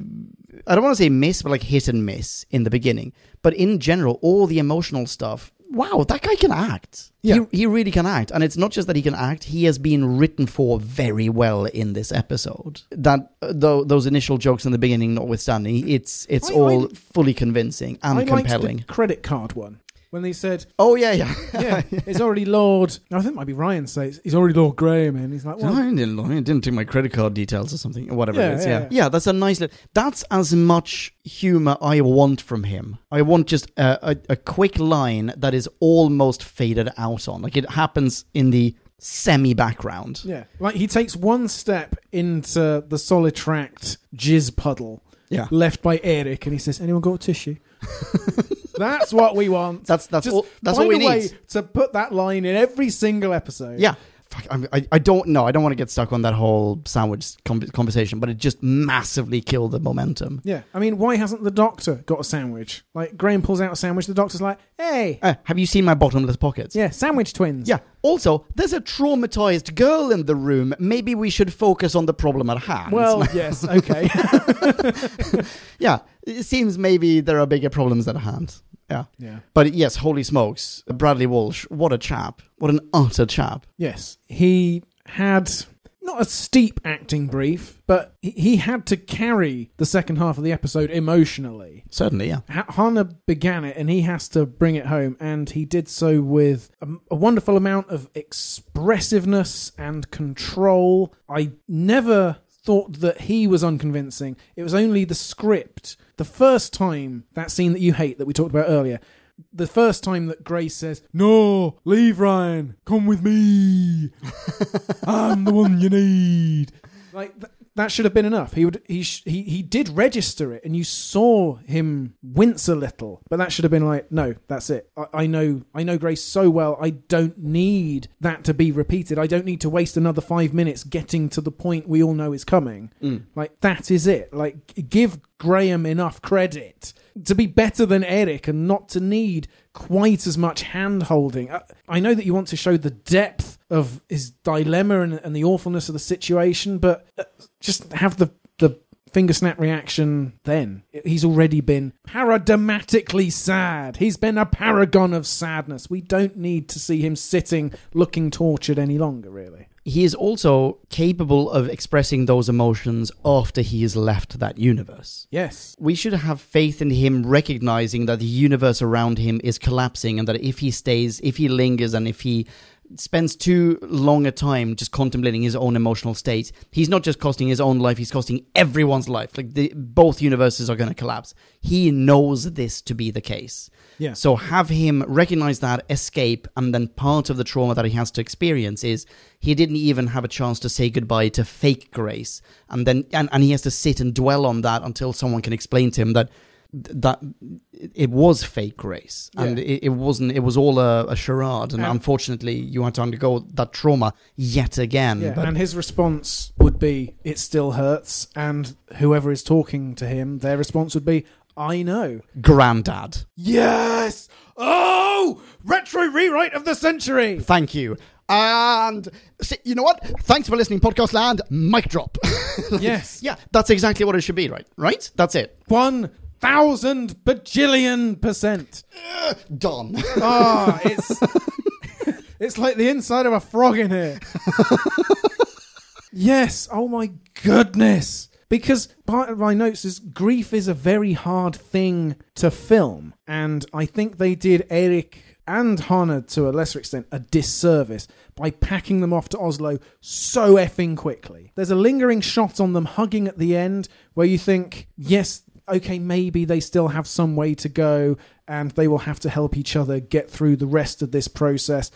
I don't want to say miss, but like hit and miss in the beginning. But in general, all the emotional stuff. Wow, that guy can act. Yeah. He, he really can act. And it's not just that he can act, he has been written for very well in this episode. That uh, though those initial jokes in the beginning notwithstanding, it's it's I- all fully convincing and I compelling. the credit card one. When they said, Oh yeah, yeah. yeah, it's already Lord. I think it might be Ryan says he's already Lord Graham, and he's like, well, I didn't, I didn't take my credit card details or something, or whatever Yeah, it is. yeah, Yeah. yeah. yeah, that's a nice. Li- that's as much humor I want from him. I want just a, a, a quick line that is almost faded out on, like it happens in the semi background. yeah, like he takes one step into the Solitract jizz puddle Yeah, left by Eric, and he says, "Anyone got a tissue?" That's what we want. that's that's Just all. That's find we a way need. to put that line in every single episode. Yeah. Fuck, I, I, don't know. I don't want to get stuck on that whole sandwich conversation, but it just massively killed the momentum. Yeah, I mean, why hasn't the doctor got a sandwich? Like Graham pulls out a sandwich, the doctor's like, "Hey, Uh, have you seen my bottomless pockets? yeah, sandwich twins." Yeah. Also, there's a traumatized girl in the room. Maybe we should focus on the problem at hand. Well, yes, okay. yeah. It seems maybe there are bigger problems at hand. Yeah. yeah. But yes, holy smokes. Bradley Walsh, what a chap. What an utter chap. Yes, he had not a steep acting brief, but he- had to carry the second half of the episode emotionally. Certainly, yeah. Ha- Hana began it, and he has to bring it home, and he did so with a, a wonderful amount of expressiveness and control. I never thought that he was unconvincing. It was only the script. The first time that scene that you hate that we talked about earlier. The first time that Grace says, No, leave Ryan, come with me. I'm the one you need. Like, that should have been enough. He would he sh- he he did register it, and you saw him wince a little. But that should have been like, no, that's it. I, I know I know Grace so well. I don't need that to be repeated. I don't need to waste another five minutes getting to the point we all know is coming. Mm. Like that is it. Like give Graham enough credit to be better than Eric and not to need quite as much hand holding. I, uh, I know that you want to show the depth of his dilemma and, and the awfulness of the situation, but uh, just have the the finger snap reaction then. He's already been paradigmatically sad. He's been a paragon of sadness. We don't need to see him sitting looking tortured any longer, really. he is also capable of expressing those emotions after he has left that universe. Yes. We should have faith in him recognizing that the universe around him is collapsing and that if he stays, if he lingers, and if he spends too long a time just contemplating his own emotional state, he's not just costing his own life, he's costing everyone's life. Like the, both universes are going to collapse. He knows this to be the case. Yeah. So have him recognize that, escape, and then part of the trauma that he has to experience is he didn't even have a chance to say goodbye to fake grace. And then and, and he has to sit and dwell on that until someone can explain to him that that it was fake race and Yeah. it, it wasn't it was all a, a charade. And And- unfortunately you had to undergo that trauma yet again. Yeah, and his response would be, "It still hurts," and whoever is talking to him, their response would be, "I know." granddad Yes. Oh, retro rewrite of the century. thank you. And you know what? Thanks for listening podcast land. Mic drop. Yes. yeah that's exactly what it should be right? Right? That's it. One thousand bajillion percent. done Ah, it's it's like the inside of a frog in here. yes. Oh my goodness. Because part of my notes is grief is a very hard thing to film, and I think they did Eric and Hana to a lesser extent a disservice by packing them off to Oslo so effing quickly. There's a lingering shot on them hugging at the end where you think, yes, okay, maybe they still have some way to go and they will have to help each other get through the rest of this process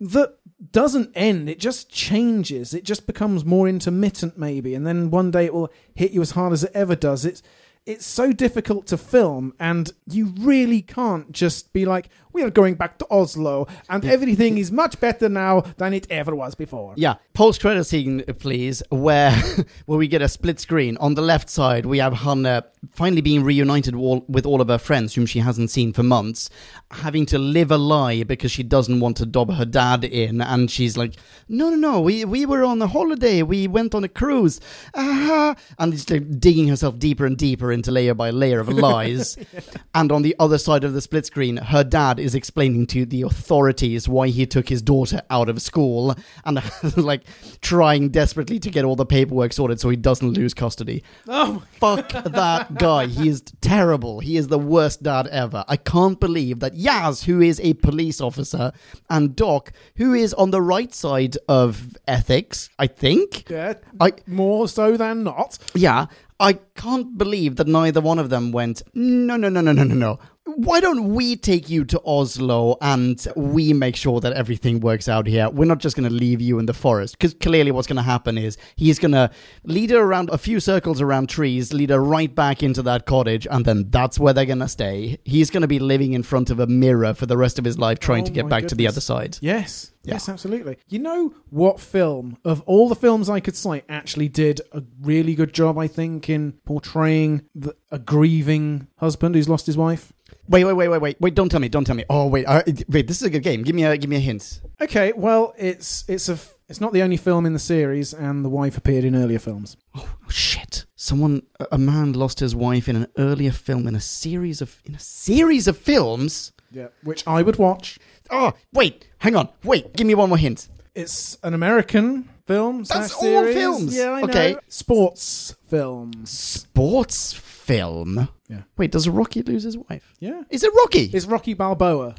that doesn't end. It just changes. It just becomes more intermittent, maybe, and then one day it will hit you as hard as it ever does. It's it's so difficult to film, and you really can't just be like, "We are going back to Oslo, and everything is much better now than it ever was before." Yeah, post credit scene, please, where where we get a split screen. On the left side, we have Hannah finally being reunited with all, of her friends, whom she hasn't seen for months, having to live a lie because she doesn't want to dob her dad in, and she's like, "No, no, no, we we were on a holiday, we went on a cruise," uh and it's like digging herself deeper and deeper into layer by layer of lies. And on the other side of the split screen, her dad is explaining to the authorities why he took his daughter out of school and like trying desperately to get all the paperwork sorted so he doesn't lose custody. Oh, Fuck that guy. He is terrible. He is the worst dad ever. I can't believe that Yaz, who is a police officer, and Doc, who is on the right side of ethics, I think. yeah, I more so than not. yeah, I can't believe that neither one of them went, no, no, no, no, no, no, no. Why don't we take you to Oslo and we make sure that everything works out here? We're not just going to leave you in the forest. Because clearly, what's going to happen is he's going to lead her around a few circles around trees, lead her right back into that cottage, and then that's where they're going to stay. He's going to be living in front of a mirror for the rest of his life, trying Oh to get back to the other side. Yes. Yeah. Yes, absolutely. You know what film of all the films I could cite actually did a really good job, I think, in portraying the, a grieving husband who's lost his wife? Wait, wait, wait, wait, wait, wait! Don't tell me, don't tell me. Oh, wait, uh, wait! This is a good game. Give me a, give me a hint. Okay, well, it's it's a it's not the only film in the series, and the wife appeared in earlier films. Oh shit! Someone, a- a man lost his wife in an earlier film in a series of in a series of films. Yeah, which I would watch. Oh, wait, hang on, wait. Give me one more hint. It's an American film. That's all series. films. Yeah, I know. Okay. Sports films. Sports film. Yeah. Wait, does Rocky lose his wife? Yeah. Is it Rocky? It's Rocky Balboa,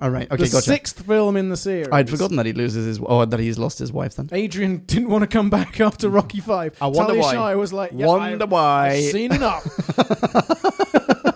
All right. Okay, the gotcha. sixth film in the series. I'd forgotten that he loses his, or that he's lost his wife. Then. Adrian didn't want to come back after Rocky Five. I wonder Talia why. Shire was like, yeah, Wonder I've, why. I've seen enough.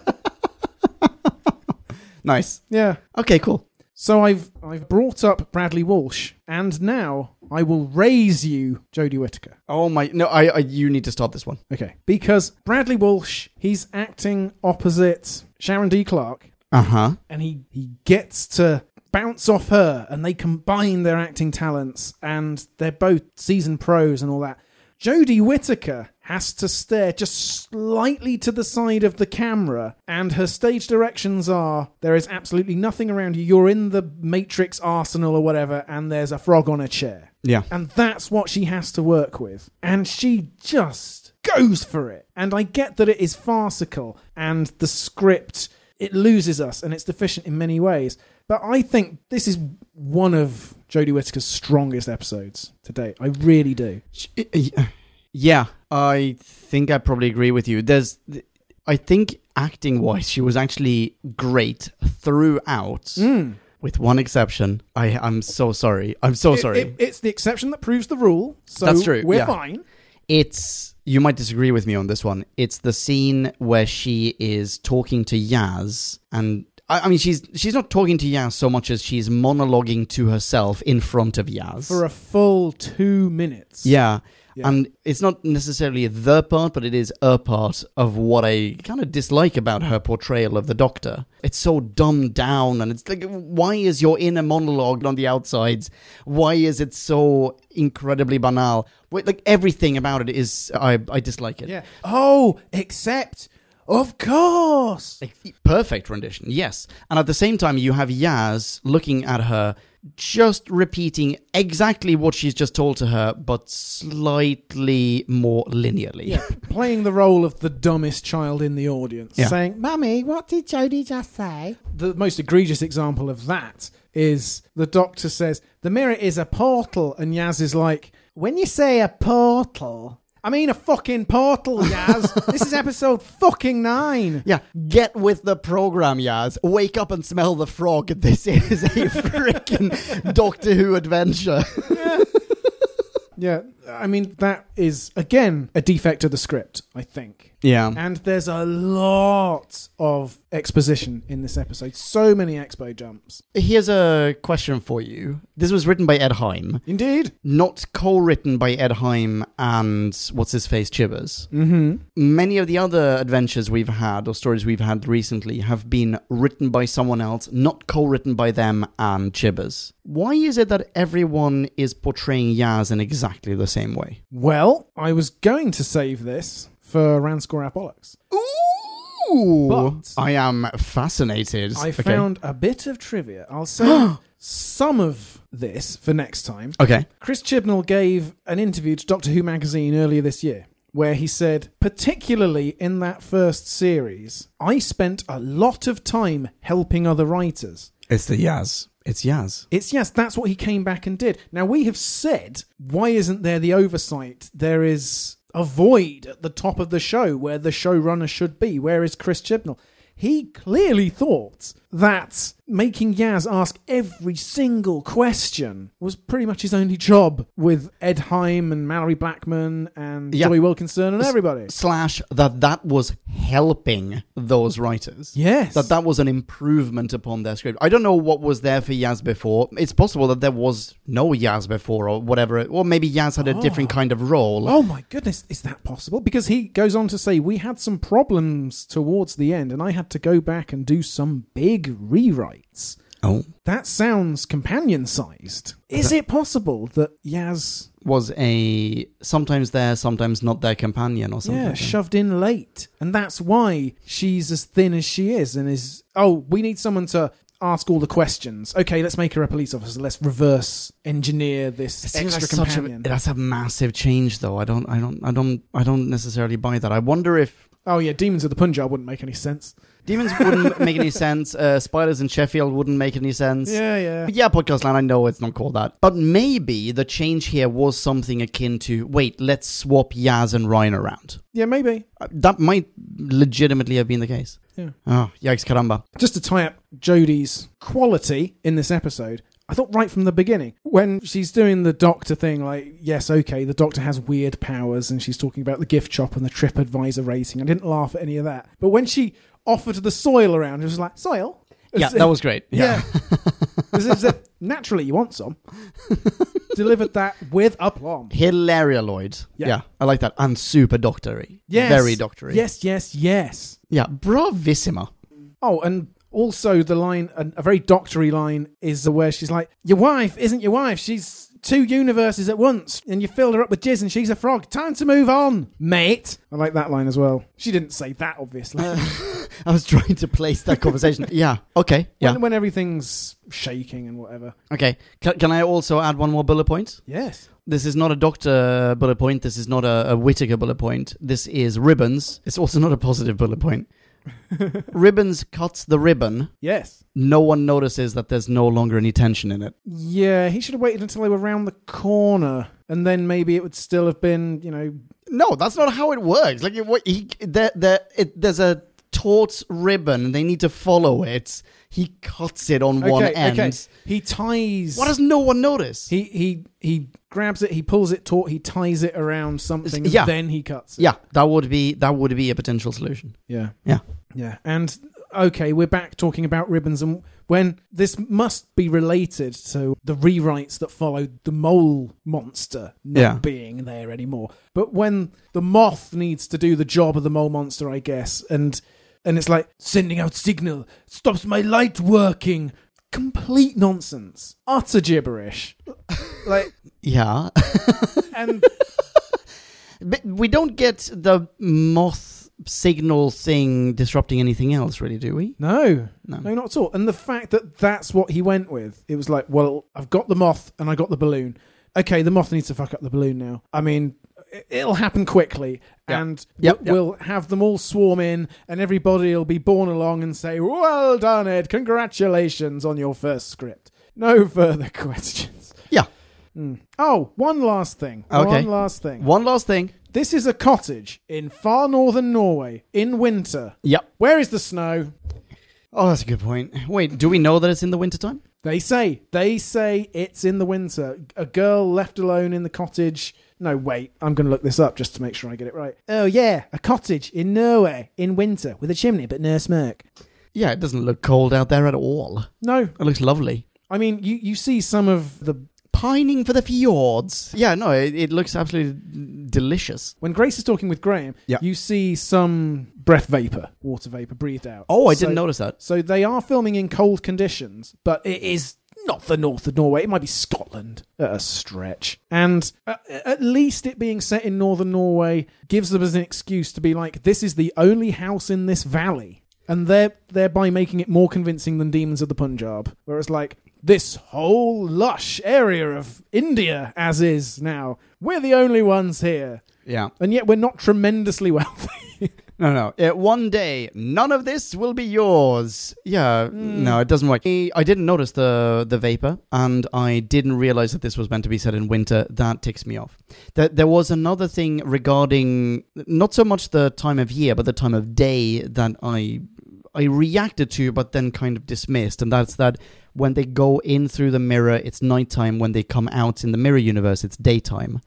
Nice. yeah. Okay, cool. So I've I've brought up Bradley Walsh, and now I will raise you Jodie Whittaker. Oh my! No, I, I. You need to start this one. Okay, because Bradley Walsh, he's acting opposite Sharon D. Clarke, Uh huh. and he he gets to bounce off her, and they combine their acting talents, and they're both seasoned pros and all that. Jodie Whittaker has to stare just slightly to the side of the camera, and her stage directions are there is absolutely nothing around you. You're in the Matrix arsenal or whatever, and there's a frog on a chair. Yeah. And that's what she has to work with. And she just goes for it. And I get that it is farcical and the script it loses us and it's deficient in many ways. But I think this is one of Jodie Whittaker's strongest episodes to date. I really do. Uh, uh, yeah, I think I probably agree with you. There's, I think acting wise, she was actually great throughout, hmm. with one exception. I, I'm so sorry. I'm so It- sorry. it- it's the exception that proves the rule. So That's true, We're yeah. fine. it's you might disagree with me on this one. It's the scene where she is talking to Yaz, and I, I mean she's she's not talking to Yaz so much as she's monologuing to herself in front of Yaz For a full two minutes. Yeah. Yeah. And it's not necessarily the part, but it is a part of what I kind of dislike about her portrayal of the Doctor. It's so dumbed down, and it's like, why is your inner monologue on the outsides? Why is it so incredibly banal? Like everything about it is, I I dislike it. Yeah. Oh, except, of course. Perfect rendition, yes. And at the same time, you have Yaz looking at her, just repeating exactly what she's just told to her, but slightly more linearly. Yeah, playing the role of the dumbest child in the audience, Yeah. saying, Mummy, what did Jodie just say? the most egregious example of that is the doctor says, the mirror is a portal, and Yaz is like, When you say a portal, I mean a fucking portal, Yaz. this is episode fucking nine. Yeah, get with the program, Yaz. Wake up and smell the frog. This is a freaking Doctor Who adventure. Yeah, I mean, that is, again, a defect of the script, I think. Yeah. And there's a lot of exposition in this episode. So many expo jumps. Here's a question for you. This was written by Ed Hime, Indeed. not co-written by Ed Hime and what's his face Chibbers. Mm-hmm. Many of the other adventures we've had or stories we've had recently have been written by someone else, not co-written by them and Chibbers. Why is it that everyone is portraying Yaz in exactly the same way? Well, I was going to save this for Ranscore Bollocks. Ooh, But- I am fascinated. I Okay. found a bit of trivia. I'll save some of this for next time. Okay. Chris Chibnall gave an interview to Doctor Who magazine earlier this year where he said, particularly in that first series, I spent a lot of time helping other writers. It's the Yaz. It's Yaz. It's yes, that's what he came back and did. Now we have said, why isn't there the oversight? There is a void at the top of the show where the showrunner should be. Where is Chris Chibnall? He clearly thought that making Yaz ask every single question was pretty much his only job with Ed Hime and Malorie Blackman and Yeah. Joey Wilkinson and everybody. Slash that that was helping those writers. Yes. That that was an improvement upon their script. I don't know what was there for Yaz before. It's possible that there was no Yaz before or whatever. Or maybe Yaz had a oh. different kind of role. Oh my goodness, is that possible? Because he goes on to say, We had some problems towards the end, and I had to go back and do some big rewrites. Oh. That sounds companion sized. Is it possible that Yaz, Was a sometimes there, sometimes not their companion or something. yeah, shoved in late? And that's why she's as thin as she is and is, oh, we need someone to ask all the questions. Okay, let's make her a police officer. Let's reverse engineer this It extra like such a, companion. that's a massive change, though. I don't, I don't, I don't, I don't necessarily buy that. I wonder if oh, yeah, Demons of the Punjab wouldn't make any sense. Demons wouldn't make any sense. Uh, spiders in Sheffield wouldn't make any sense. Yeah, yeah. But yeah, podcast land. I know it's not called that, but maybe the change here was something akin to wait, let's swap Yaz and Ryan around. Yeah, maybe. Uh, That might legitimately have been the case. Yeah. Oh, yikes, caramba! just to tie up Jodie's quality in this episode, I thought right from the beginning, when she's doing the doctor thing, like, yes, okay, the doctor has weird powers, and she's talking about the gift shop and the TripAdvisor rating. I didn't laugh at any of that. But when she offered to the soil around, it was like, soil? Yeah, that was great. Yeah, as naturally, you want some. Delivered that with aplomb. Hilaria Lloyd. Yeah. Yeah. I like that. And super doctory. Yes. very doctory. Yes, yes, yes. yeah, bravissima. Oh, and also the line, a, a very doctory line, is where she's like, "Your wife isn't your wife. She's two universes at once, and you filled her up with jizz and she's a frog. Time to move on, mate. I like that line as well. She didn't say that, obviously. I was trying to place that conversation. yeah. Okay. Yeah. when, when everything's shaking and whatever. Okay. Can, can I also add one more bullet point? Yes. This is not a doctor bullet point. This is not a, a Whittaker bullet point. This is ribbons. It's also not a positive bullet point. ribbons cuts the ribbon. Yes. No one notices that there's no longer any tension in it. Yeah, he should have waited until they were round the corner, and then maybe it would still have been, you know. No, that's not how it works. Like, it, what- he, there, there, it, there's a taut ribbon, and they need to follow it. He cuts it on one end. okay. He ties. Why does no one notice? he he he grabs it, he pulls it taut, he ties it around something, Yeah. then he cuts it. yeah, that would be that would be a potential solution. Yeah. Yeah. Yeah. And okay, we're back talking about ribbons and when this must be related to the rewrites that followed the mole monster not Yeah. being there anymore. But when the moth needs to do the job of the mole monster, I guess, and and it's like sending out signal stops my light working. Complete nonsense. Utter gibberish. like Yeah, and but we don't get the moth signal thing disrupting anything else, really, do we? no, No. No, not at all. And the fact that that's what he went with, it was like, well, I've got the moth and I got the balloon. Okay, the moth needs to fuck up the balloon now. I mean, it'll happen quickly, Yeah. and Yep, yep. we'll have them all swarm in, and everybody will be born along and say, "Well done, Ed! Congratulations on your first script." No further questions. Yeah. Hmm. Oh, one last thing. Okay. One last thing. One last thing. This is a cottage in far northern Norway in winter. Yep. Where is the snow? Oh, that's a good point. Wait, do we know that it's in the wintertime? They say, they say it's in the winter. A girl left alone in the cottage. No, wait, I'm going to look this up just to make sure I get it right. Oh, yeah, a cottage in Norway in winter with a chimney but no smoke. Yeah, it doesn't look cold out there at all. No, It looks lovely. I mean, you, you see some of the. Pining for the fjords. Yeah, no, it, it looks absolutely delicious. When Grace is talking with Graham, Yeah. you see some breath vapor, water vapor breathed out. Oh, I So- didn't notice that. So they are filming in cold conditions, but it is not the north of Norway. It might be Scotland at a stretch. And uh, at least it being set in northern Norway gives them as an excuse to be like, this is the only house in this valley. And they're thereby making it more convincing than Demons of the Punjab. Whereas, like, this whole lush area of India, as is now, we're the only ones here. Yeah. And yet we're not tremendously wealthy. No, no. Uh, one day, none of this will be yours. Yeah, no, it doesn't work. I, I didn't notice the the vapor, and I didn't realize that this was meant to be said in winter. That ticks me off. There, there was another thing regarding not so much the time of year, but the time of day that I I reacted to, but then kind of dismissed, and that's that when they go in through the mirror, it's nighttime. When they come out in the mirror universe, it's daytime.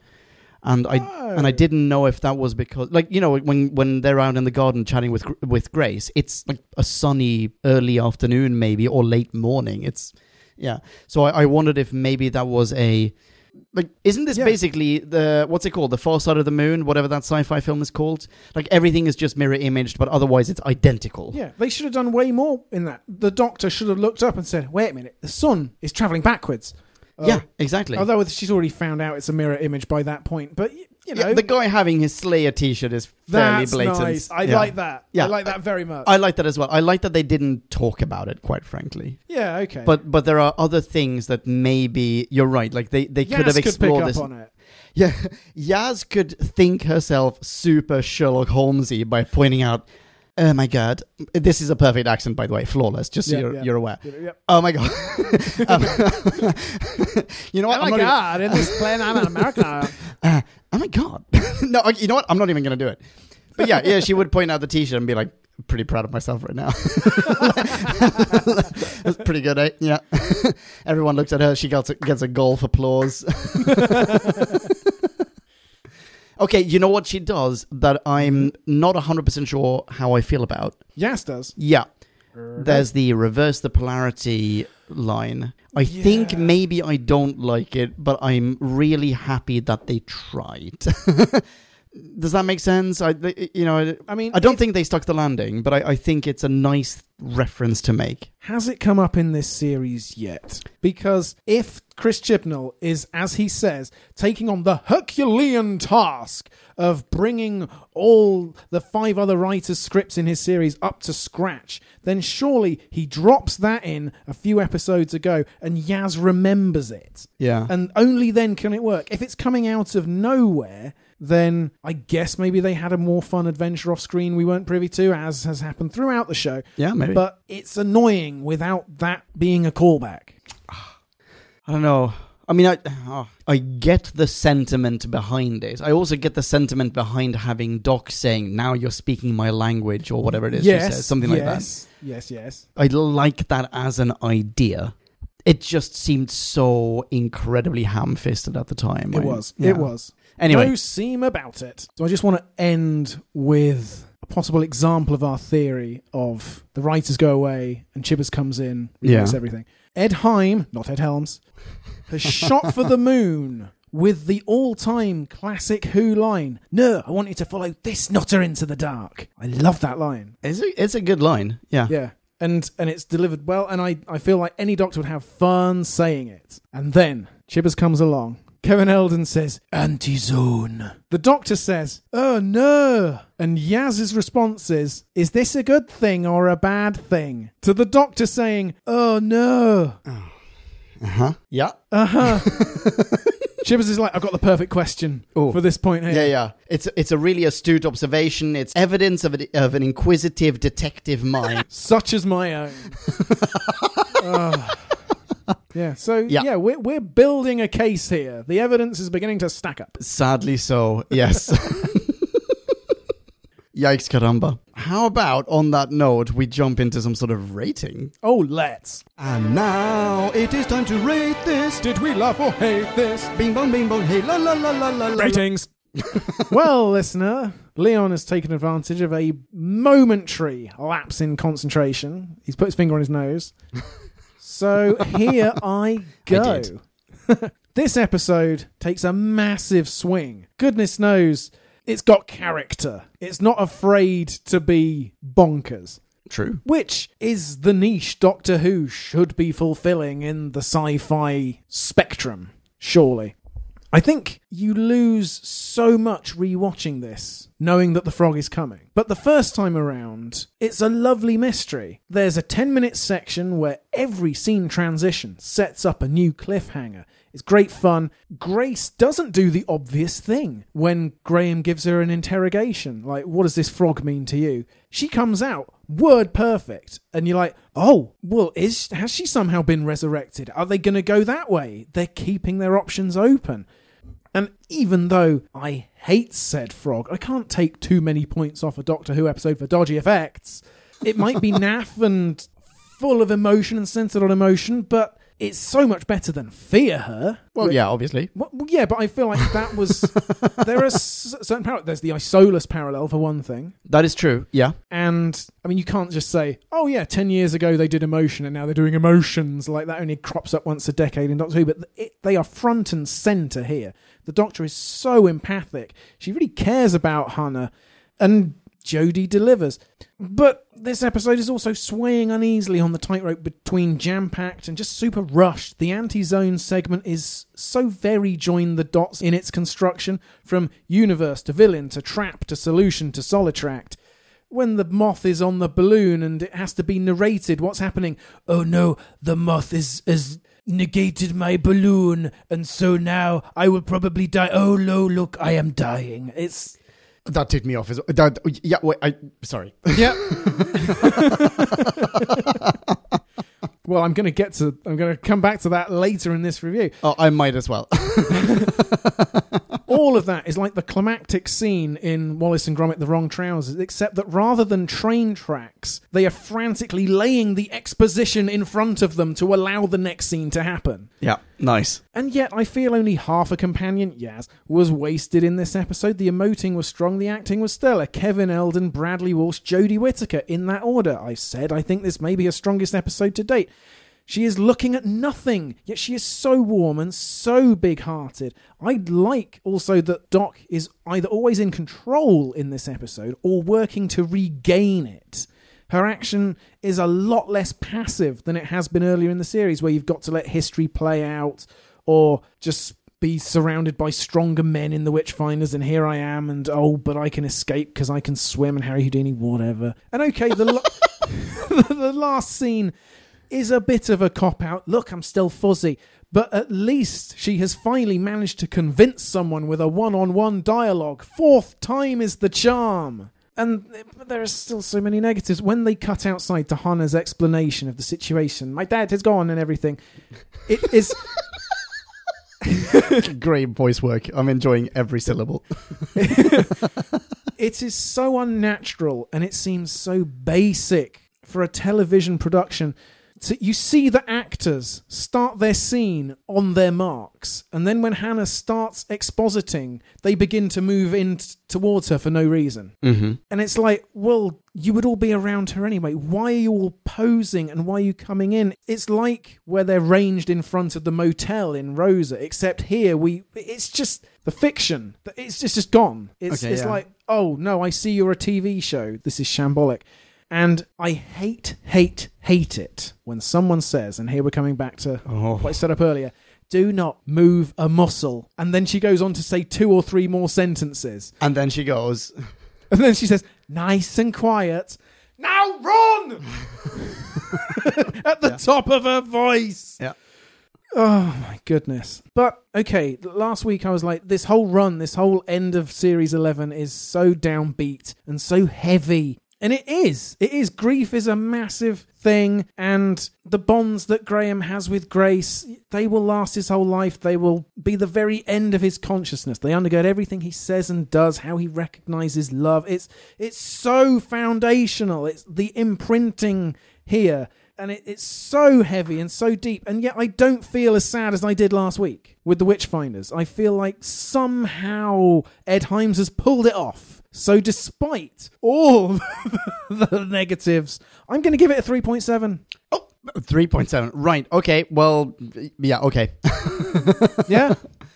And I and I didn't know if that was because, like, you know, when when they're out in the garden chatting with with Grace, it's like a sunny early afternoon, maybe or late morning. It's yeah. So I, I wondered if maybe that was a like, isn't this Yeah. basically the what's it called, the Far Side of the Moon, whatever that sci-fi film is called? Like everything is just mirror imaged, but otherwise it's identical. Yeah, they should have done way more in that. The doctor should have looked up and said, "Wait a minute, the sun is traveling backwards." Uh, Yeah, exactly. Although she's already found out it's a mirror image by that point, but you know, yeah, the guy having his Slayer T-shirt is fairly blatant. nice. I Yeah. like that. Yeah. I like that very much. I like that as well. I like that they didn't talk about it, quite frankly. yeah, okay. But but there are other things that maybe you're right. Like they, they could have could pick explored up this. on it. Yeah, Yaz could think herself super Sherlock Holmesy by pointing out, "Oh my god, this is a perfect accent, by the way, flawless. Just so Yeah, you're, yeah. you're aware." Oh my god. Um, you know what? Oh I'm my not even- god! In this plane, I'm in America. uh, oh my god. no, you know what? I'm not even going to do it. But yeah, yeah, she would point out the t-shirt and be like, pretty proud of myself right now. That's pretty good, eh? Yeah. Everyone looks at her. She gets a, gets a golf applause. Okay, you know what she does that I'm mm-hmm. not 100% sure how I feel about? Yaz does. Yeah. There's the reverse the polarity line. I think maybe I don't like it, but I'm really happy that they tried. Does that make sense? I, you know, I, mean, I don't it- think they stuck the landing, but I, I think it's a nice reference to make. Has it come up in this series yet? Because if Chris Chibnall is, as he says, taking on the Herculean task of bringing all the five other writers' scripts in his series up to scratch, then surely he drops that in a few episodes ago and Yaz remembers it. Yeah. And only then can it work. If it's coming out of nowhere, then I guess maybe they had a more fun adventure off screen we weren't privy to, as has happened throughout the show. Yeah, maybe. But it's annoying without that being a callback. I don't know. I mean, I oh, I get the sentiment behind it. I also get the sentiment behind having Doc saying, "Now you're speaking my language" or whatever it is she says, something like that. yes, Yes, yes. I like that as an idea. It just seemed so incredibly ham-fisted at the time. It I- was. yeah. It was. Anyway, No seam about it. So I just want to end with a possible example of our theory of the writers go away and Chibbers comes in, rewrites Yeah. everything. Ed Hime, not Ed Helms, has shot for the moon with the all-time classic Who line. No, I want you to follow this nutter into the dark. I love that line. it's a, it's a good line. Yeah. Yeah. And and it's delivered well, and I, I feel like any doctor would have fun saying it. And then Chibbers comes along. Kevin Eldon says, Anti-zone. The doctor says, Oh no. And Yaz's response is, Is this a good thing or a bad thing? To the doctor saying, Oh no. Uh-huh. Yeah. Uh-huh. Chibbers is like, I've got the perfect question Oh. for this point here. Yeah, yeah. It's it's a really astute observation. It's evidence of, a, of an inquisitive detective mind. such as my own. yeah, so yeah, Yeah. we're, we're building a case here. The evidence is beginning to stack up. Sadly so, yes. Yikes, caramba. How about, on that note, we jump into some sort of rating? Oh, let's. And now it is time to rate this. Did we love or hate this? Bing bong, bing bong, hey la la la la la. la. Ratings. well, listener, Leon has taken advantage of a momentary lapse in concentration. He's put his finger on his nose. So here I go. did. this episode takes a massive swing. Goodness knows it's got character. It's not afraid to be bonkers. True. Which is the niche Doctor Who should be fulfilling in the sci fi spectrum, surely. I think you lose so much rewatching this, knowing that the frog is coming. But the first time around, it's a lovely mystery. There's a 10 minute section where every scene transition sets up a new cliffhanger. It's great fun. Grace doesn't do the obvious thing when Graham gives her an interrogation. Like, what does this frog mean to you? She comes out word perfect, and you're like, oh, well, is has she somehow been resurrected? Are they going to go that way? They're keeping their options open. And even though I hate said frog, I can't take too many points off a Doctor Who episode for dodgy effects. It might be naff and full of emotion and centered on emotion, but it's so much better than Fear Her. Well, yeah, obviously. Well, well, yeah, but I feel like that was. there are s- certain parallels. There's the Isolus parallel, for one thing. That is true. Yeah. And I mean, you can't just say, "Oh yeah, ten years ago they did emotion, and now they're doing emotions." Like that only crops up once a decade in Doctor Who, but it, they are front and center here. The Doctor is so empathic; she really cares about Hannah, and Jodie delivers. But this episode is also swaying uneasily on the tightrope between jam-packed and just super rushed. The anti-zone segment is so very join the dots in its construction, from universe to villain to trap to solution to solitract when the moth is on the balloon and it has to be narrated what's happening. Oh no, the moth is is negated my balloon, and so now I will probably die. Oh no, look, I am dying. It's That ticked me off. As, that, yeah, wait, I, sorry. yeah. well, I'm going to get to. I'm going to come back to that later in this review. Oh, I might as well. all of that is like the climactic scene in Wallace and Gromit: The Wrong Trousers, except that rather than train tracks, they are frantically laying the exposition in front of them to allow the next scene to happen. yeah, nice. And yet, I feel only half a companion, Yaz, was wasted in this episode. The emoting was strong, the acting was stellar. Kevin Eldon, Bradley Walsh, Jodie Whittaker, in that order. I said I think this may be her strongest episode to date. She is looking at nothing, yet she is so warm and so big hearted. I'd like also that Doc is either always in control in this episode or working to regain it. Her action is a lot less passive than it has been earlier in the series, where you've got to let history play out or just be surrounded by stronger men in the Witchfinders, and here I am, and oh, but I can escape because I can swim, and Harry Houdini, whatever. And okay, the, the last scene is a bit of a cop out. Look, I'm still fuzzy. But at least she has finally managed to convince someone with a one on one dialogue. Fourth time is the charm. And there are still so many negatives. When they cut outside to Hannah's explanation of the situation, my dad has gone and everything, it is. Great voice work. I'm enjoying every syllable. it is so unnatural and it seems so basic for a television production. So you see the actors start their scene on their marks, and then when Hannah starts expositing, they begin to move in t- towards her for no reason. Mm-hmm. And it's like, well, you would all be around her anyway. Why are you all posing and why are you coming in? It's like where they're ranged in front of the motel in Rosa, except here we it's just the fiction. It's just just gone. It's Okay, it's yeah. like, oh no, I see you're a TV show. This is shambolic. And I hate, hate, hate it when someone says, and here we're coming back to Oh. what I said up earlier, do not move a muscle. And then she goes on to say two or three more sentences. And then she goes, And then she says, nice and quiet. Now run! At the top of her voice. Yeah. Oh my goodness. But okay, last week I was like, this whole run, this whole end of Series 11 is so downbeat and so heavy. And it is. It is. Grief is a massive thing. And the bonds that Graham has with Grace, they will last his whole life. They will be the very end of his consciousness. They undergird everything he says and does, how he recognizes love. It's it's so foundational. It's the imprinting here. And it, it's so heavy and so deep. And yet I don't feel as sad as I did last week with the Witchfinders. I feel like somehow Ed Hime's has pulled it off. So despite all the negatives, I'm going to give it a 3.7. Oh, 3.7. Right. Okay. Well, yeah, okay. Yeah.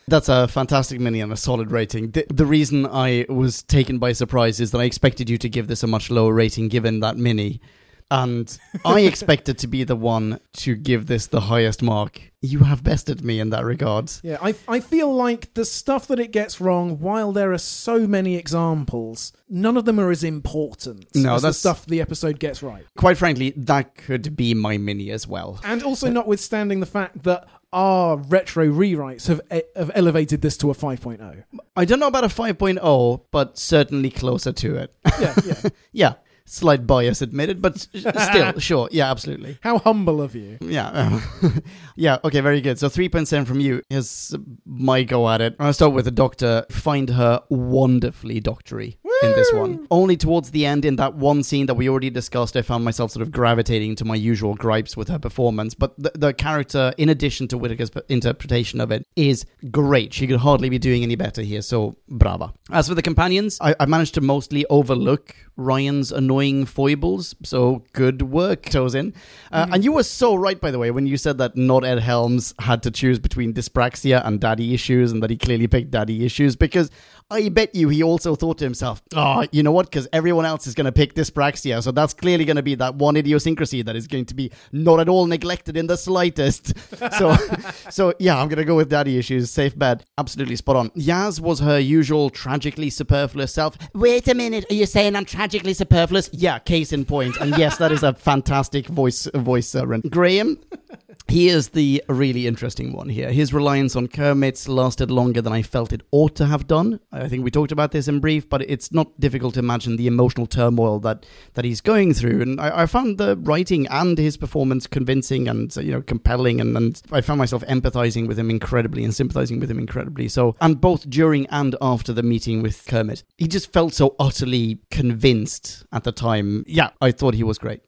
That's a fantastic mini and a solid rating. The, the reason I was taken by surprise is that I expected you to give this a much lower rating given that mini. And I expected to be the one to give this the highest mark. You have bested me in that regard. Yeah, I, I feel like the stuff that it gets wrong, while there are so many examples, none of them are as important No, as the that's- stuff the episode gets right. Quite frankly, that could be my mini as well. And also, notwithstanding the fact that our retro rewrites have, have elevated this to a oh. 5.0. I don't know about a 5.0, but certainly closer to it. Yeah, yeah. yeah, slight bias admitted, but still, sure. Yeah, absolutely. How humble of you. Yeah. yeah, okay, very good. So three 3.7 from you. Here's my go at it. I'll start with the doctor. Find her wonderfully doctory in this one. Only towards the end, in that one scene that we already discussed, I found myself sort of gravitating to my usual gripes with her performance. But the, the character, in addition to Whittaker's p- interpretation of it, is great. She could hardly be doing any better here, so brava. As for the companions, I, I managed to mostly overlook Ryan's annoying foibles, so good work, Tosin. Uh, And you were so right, by the way, when you said that not Ed Helms had to choose between dyspraxia and daddy issues, and that he clearly picked daddy issues, because I bet you he also thought to himself, oh, you know what? Because everyone else is going to pick dyspraxia, so that's clearly going to be that one idiosyncrasy that is going to be not at all neglected in the slightest. so, so yeah, I'm going to go with daddy issues. Safe bet. Absolutely spot on. Yaz was her usual tragically superfluous self. Wait a minute, are you saying I'm tragically superfluous? Yeah, case in point. And yes, that is a fantastic voice voice run. Graham. He is the really interesting one here. His reliance on Kermit's lasted longer than I felt it ought to have done. I think we talked about this in brief, but it's not difficult to imagine the emotional turmoil that, that he's going through. And I, I found the writing and his performance convincing and you know compelling, and, and I found myself empathizing with him incredibly and sympathizing with him incredibly. So, and both during and after the meeting with Kermit, he just felt so utterly convinced at the time. Yeah, I thought he was great.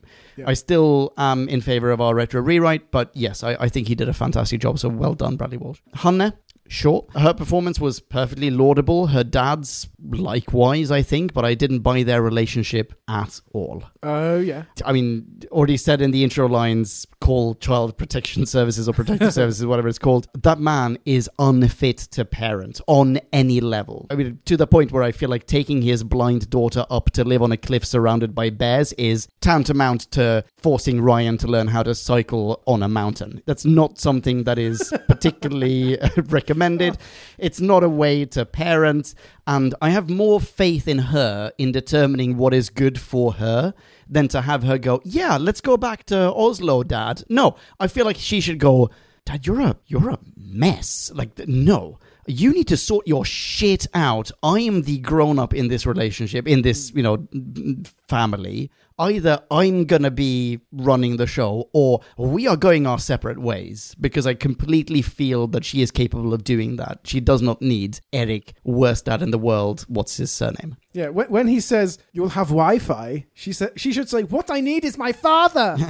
I still am in favor of our retro rewrite, but yes, I, I think he did a fantastic job. So well done, Bradley Walsh. Hannah, Sure. Her performance was perfectly laudable. Her dad's likewise, I think, but I didn't buy their relationship at all. Oh, yeah. I mean, already said in the intro lines, call child protection services or protective services, whatever it's called. That man is unfit to parent on any level. I mean, to the point where I feel like taking his blind daughter up to live on a cliff surrounded by bears is tantamount to forcing Ryan to learn how to cycle on a mountain. That's not something that is particularly uh, recommended. It's not a way to parent. And I have more faith in her in determining what is good for her than to have her go, yeah, let's go back to Oslo, Dad. No, I feel like she should go, Dad, you're a you're a mess. Like, no. You need to sort your shit out. I am the grown up in this relationship, in this, you know, family. Either I'm going to be running the show or we are going our separate ways because I completely feel that she is capable of doing that. She does not need Eric, worst dad in the world. What's his surname? Yeah, when, when he says, you'll have Wi Fi, she, sa- she should say, What I need is my father.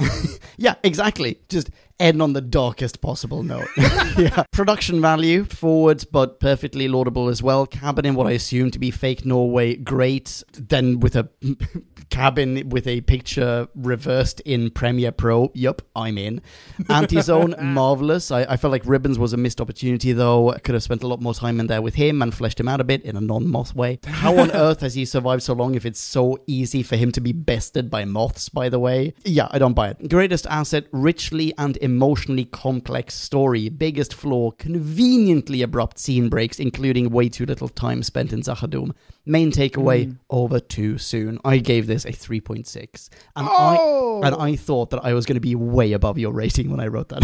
Yeah, exactly. Just end on the darkest possible note. yeah. Production value, forward, but perfectly laudable as well. Cabin in what I assume to be fake Norway, great. Then with a cabin with a picture reversed in Premiere Pro. Yup, I'm in. Anti-Zone, marvelous. I, I felt like Ribbons was a missed opportunity, though. I could have spent a lot more time in there with him and fleshed him out a bit in a non-moth way. How on earth has he survived so long if it's so easy for him to be bested by moths, by the way? Yeah, I don't buy it. Greatest asset, richly and emotionally complex story. Biggest flaw, conveniently abrupt scene breaks, including way too little time spent in Z'ha'dum. Main takeaway, hmm. over too soon. I gave this a 3.6. And Oh! I and I thought that I was going to be way above your rating when I wrote that.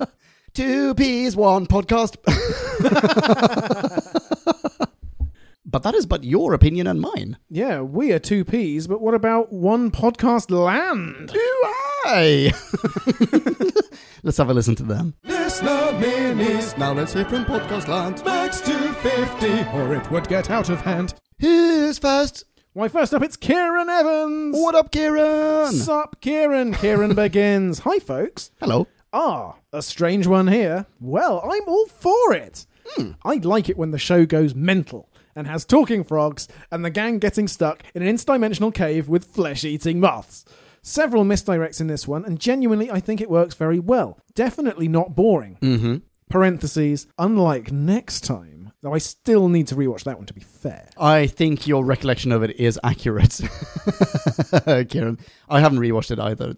yeah. Two peas, one podcast. but that is but your opinion and mine. yeah, we are two peas, but what about one podcast land? Hooray! Let's have a listen to them. Listener minis. Now let's hear from Podcast Land. Max 250. Or it would get out of hand. Who's first? Why, first up, it's Kieran Evans. What up, Kieran? Sup, Kieran? Kieran begins. Hi, folks. Hello. Ah, a strange one here. Well, I'm all for it. I like it when the show goes mental and has talking frogs and the gang getting stuck in an interdimensional cave with flesh eating moths. Several misdirects in this one, and genuinely, I think it works very well. Definitely not boring. Mm-hmm. Parentheses, unlike next time, though I still need to rewatch that one to be fair. I think your recollection of it is accurate, Kieran. I haven't rewatched it either.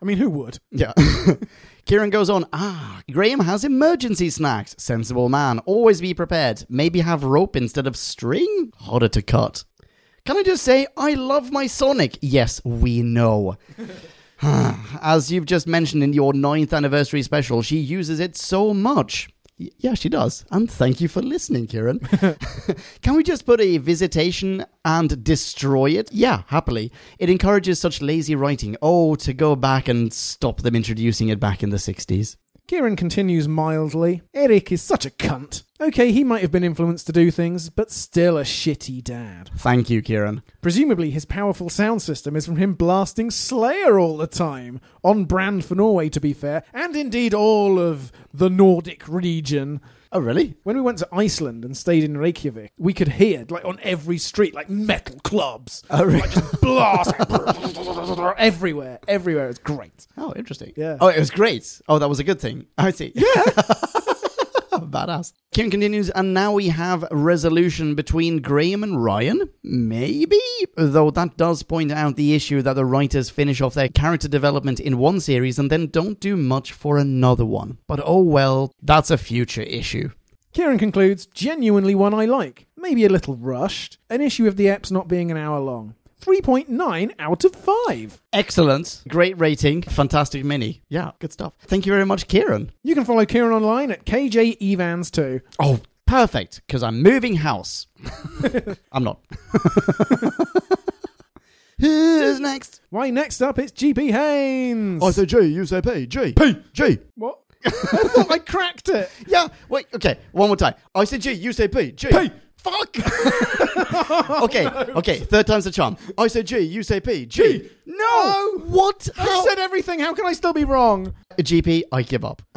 I mean, who would? Yeah. Kieran goes on, ah, Graham has emergency snacks. Sensible man. Always be prepared. Maybe have rope instead of string? Harder to cut. Can I just say, I love my Sonic? Yes, we know. As you've just mentioned in your ninth anniversary special, she uses it so much. Yeah, she does. And thank you for listening, Kieran. Can we just put a visitation and destroy it? Yeah, happily. It encourages such lazy writing. Oh, to go back and stop them introducing it back in the 60s. Kieran continues mildly. Eric is such a cunt. Okay, he might have been influenced to do things, but still a shitty dad. Thank you, Kieran. Presumably, his powerful sound system is from him blasting Slayer all the time. On brand for Norway, to be fair, and indeed all of the Nordic region. Oh, really? When we went to Iceland and stayed in Reykjavik, we could hear, like on every street, like metal clubs. Oh, really? Like just blast everywhere, everywhere. It's great. Oh, interesting. Yeah. Oh, it was great. Oh, that was a good thing. I see. Yeah. Badass. Kieran continues, and now we have resolution between Graham and Ryan? Maybe? Though that does point out the issue that the writers finish off their character development in one series and then don't do much for another one. But oh well, that's a future issue. Kieran concludes, genuinely one I like. Maybe a little rushed. An issue of the EPs not being an hour long. 3.9 out of 5. Excellent. Great rating. Fantastic mini. Yeah, good stuff. Thank you very much, Kieran. You can follow Kieran online at KJ Evans too. Oh, perfect, because I'm moving house. I'm not. Who's next? Why, next up it's GP Haynes. I say G, you say P. G. P. G. what? I thought I cracked it. Yeah, wait, okay, one more time. I say G, you say P. G. P. Fuck! okay, okay, third time's the charm. I say G, you say P. G. No! What? I How? said everything. How can I still be wrong? GP, I give up.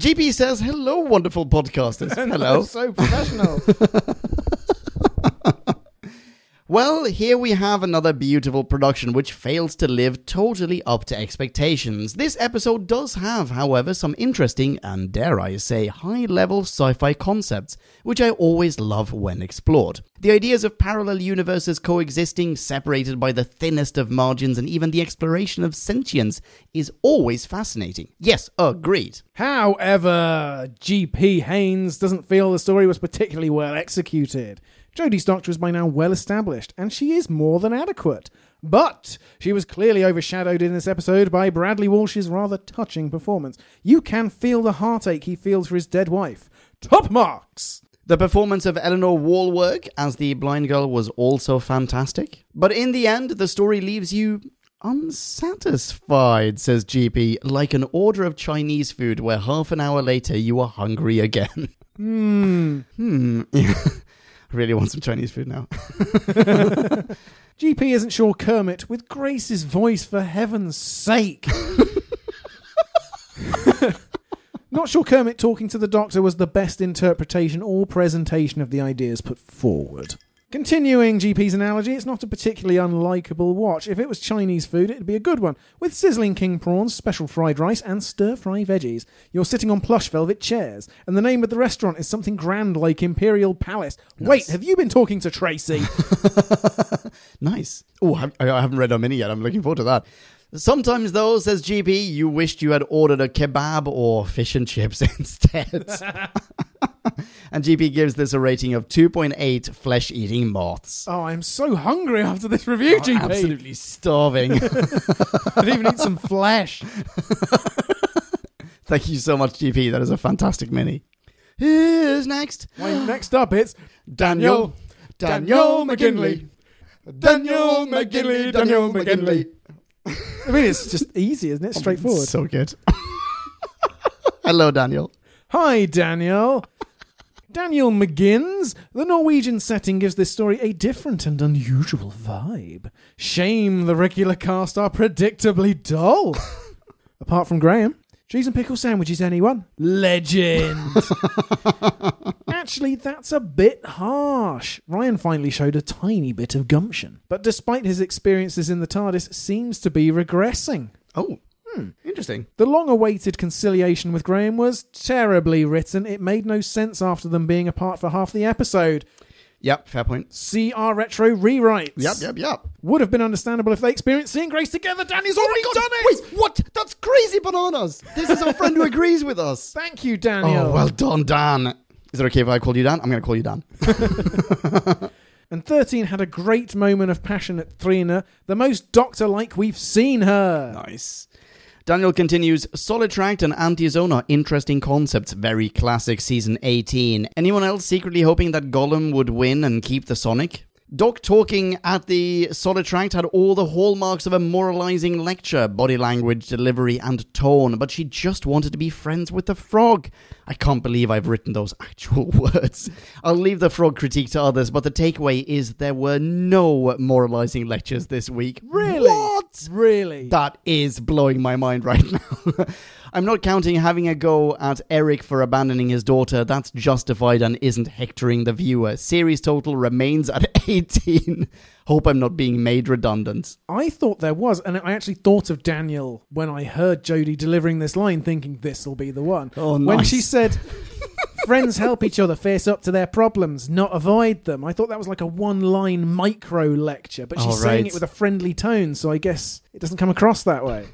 GP says, hello, wonderful podcasters. Hello. so professional. Well, here we have another beautiful production which fails to live totally up to expectations. This episode does have, however, some interesting and, dare I say, high level sci fi concepts, which I always love when explored. The ideas of parallel universes coexisting, separated by the thinnest of margins, and even the exploration of sentience is always fascinating. Yes, agreed. However, GP Haynes doesn't feel the story was particularly well executed. Jodie's doctor is by now well established, and she is more than adequate. But she was clearly overshadowed in this episode by Bradley Walsh's rather touching performance. You can feel the heartache he feels for his dead wife. Top marks! The performance of Eleanor Wallwork as the blind girl was also fantastic. But in the end, the story leaves you unsatisfied, says GP, like an order of Chinese food where half an hour later you are hungry again. Hmm. Hmm. really want some Chinese food now. GP isn't sure Kermit with Grace's voice for heaven's sake. Not sure Kermit talking to the doctor was the best interpretation or presentation of the ideas put forward. Continuing GP's analogy, it's not a particularly unlikable watch. If it was Chinese food, it'd be a good one, with sizzling king prawns, special fried rice, and stir fry veggies. You're sitting on plush velvet chairs, and the name of the restaurant is something grand like Imperial Palace. Wait, have you been talking to Tracy? nice. Oh, I I haven't read our mini yet. I'm looking forward to that. Sometimes, though, says GP, you wished you had ordered a kebab or fish and chips instead. and GP gives this a rating of 2.8 flesh eating moths. oh, I'm so hungry after this review, GP. Absolutely starving. I'd even eat some flesh. Thank you so much, GP. That is a fantastic mini. Who's next? Why, next up, it's Daniel. Daniel McGinley. Daniel McGinley. Daniel McGinley. I mean, it's just easy, isn't it? Oh, Straightforward. So good. Hello, Daniel. Hi, Daniel. Daniel McGinns. The Norwegian setting gives this story a different and unusual vibe. Shame the regular cast are predictably dull. Apart from Graham. Cheese and pickle sandwiches, anyone? Legend. Actually, that's a bit harsh. Ryan finally showed a tiny bit of gumption, but despite his experiences in the TARDIS, seems to be regressing. Oh, Hmm, interesting. The long awaited conciliation with Graham was terribly written. It made no sense after them being apart for half the episode. Yep, fair point. See our retro rewrites. Yep, yep, yep. Would have been understandable if they experienced seeing Grace together. Danny's oh already done it. Wait, what? That's crazy bananas. This is our friend who agrees with us. Thank you, Daniel. Oh, well done, Dan. Is it okay if I call you Dan? I'm going to call you Dan. And 13 had a great moment of passion at Trina, the most doctor like we've seen her. Nice. Daniel continues, Solitract and Anti-Zone are interesting concepts, very classic season 18. Anyone else secretly hoping that Gollum would win and keep the Sonic? Doc talking at the Solitract had all the hallmarks of a moralizing lecture, body language, delivery, and tone, but she just wanted to be friends with the frog. I can't believe I've written those actual words. I'll leave the frog critique to others, but the takeaway is there were no moralizing lectures this week. Really? What? Really? That is blowing my mind right now. I'm not counting having a go at Eric for abandoning his daughter. That's justified and isn't hectoring the viewer. Series total remains at 18. Hope I'm not being made redundant. I thought there was, and I actually thought of Daniel when I heard Jodie delivering this line, thinking this will be the one. Oh, nice. When she said, "Friends help each other face up to their problems, not avoid them," I thought that was like a one-line micro lecture, but she's Oh, saying it with a friendly tone, so I guess it doesn't come across that way.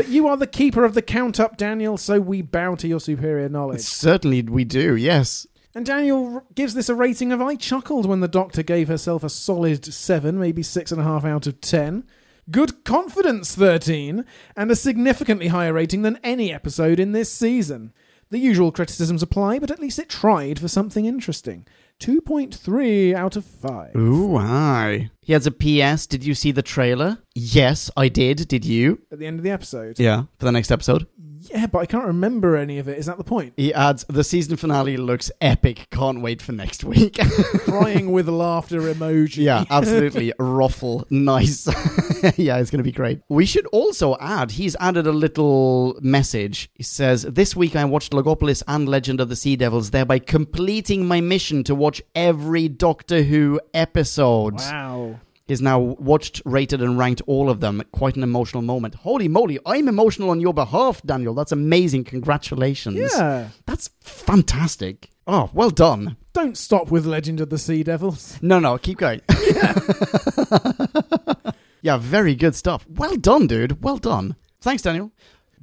But you are the keeper of the count up, Daniel, so we bow to your superior knowledge. Certainly we do, yes. And Daniel gives this a rating of I chuckled when the doctor gave herself a solid 7, maybe 6.5 out of 10. Good confidence 13, and a significantly higher rating than any episode in this season. The usual criticisms apply, but at least it tried for something interesting. 2.3 out of 5. Ooh, aye. He has a PS. Did you see the trailer? Yes, I did. Did you? At the end of the episode. Yeah, for the next episode. Yeah, but I can't remember any of it. Is that the point? He adds, the season finale looks epic. Can't wait for next week. Crying with laughter emoji. yeah, absolutely. Ruffle. Nice. yeah, it's going to be great. We should also add, he's added a little message. He says, This week I watched Logopolis and Legend of the Sea Devils, thereby completing my mission to watch every Doctor Who episode. Wow. He's now watched, rated, and ranked all of them. Quite an emotional moment. Holy moly, I'm emotional on your behalf, Daniel. That's amazing. Congratulations. Yeah. That's fantastic. Oh, well done. Don't stop with Legend of the Sea Devils. No, no, keep going. yeah, very good stuff. Well done, dude. Well done. Thanks, Daniel.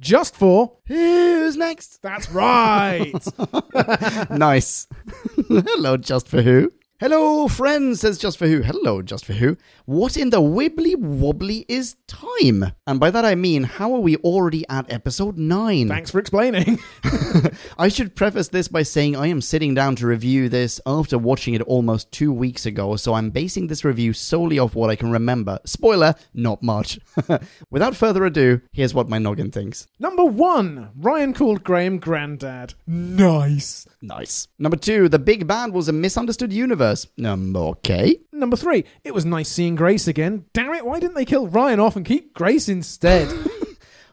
Just for. Who's next? That's right. nice. Hello, Just for Who. Hello, friends, says Just for Who. Hello, Just for Who. What in the wibbly wobbly is time? And by that I mean, how are we already at episode 9? Thanks for explaining. I should preface this by saying I am sitting down to review this after watching it almost two weeks ago, so I'm basing this review solely off what I can remember. Spoiler, not much. Without further ado, here's what my noggin thinks. Number one, Ryan called Graham granddad. Nice. Nice. Number two, The Big Bad was a misunderstood universe. Um, okay. Number three, it was nice seeing Grace again. Damn it, why didn't they kill Ryan off and keep Grace instead?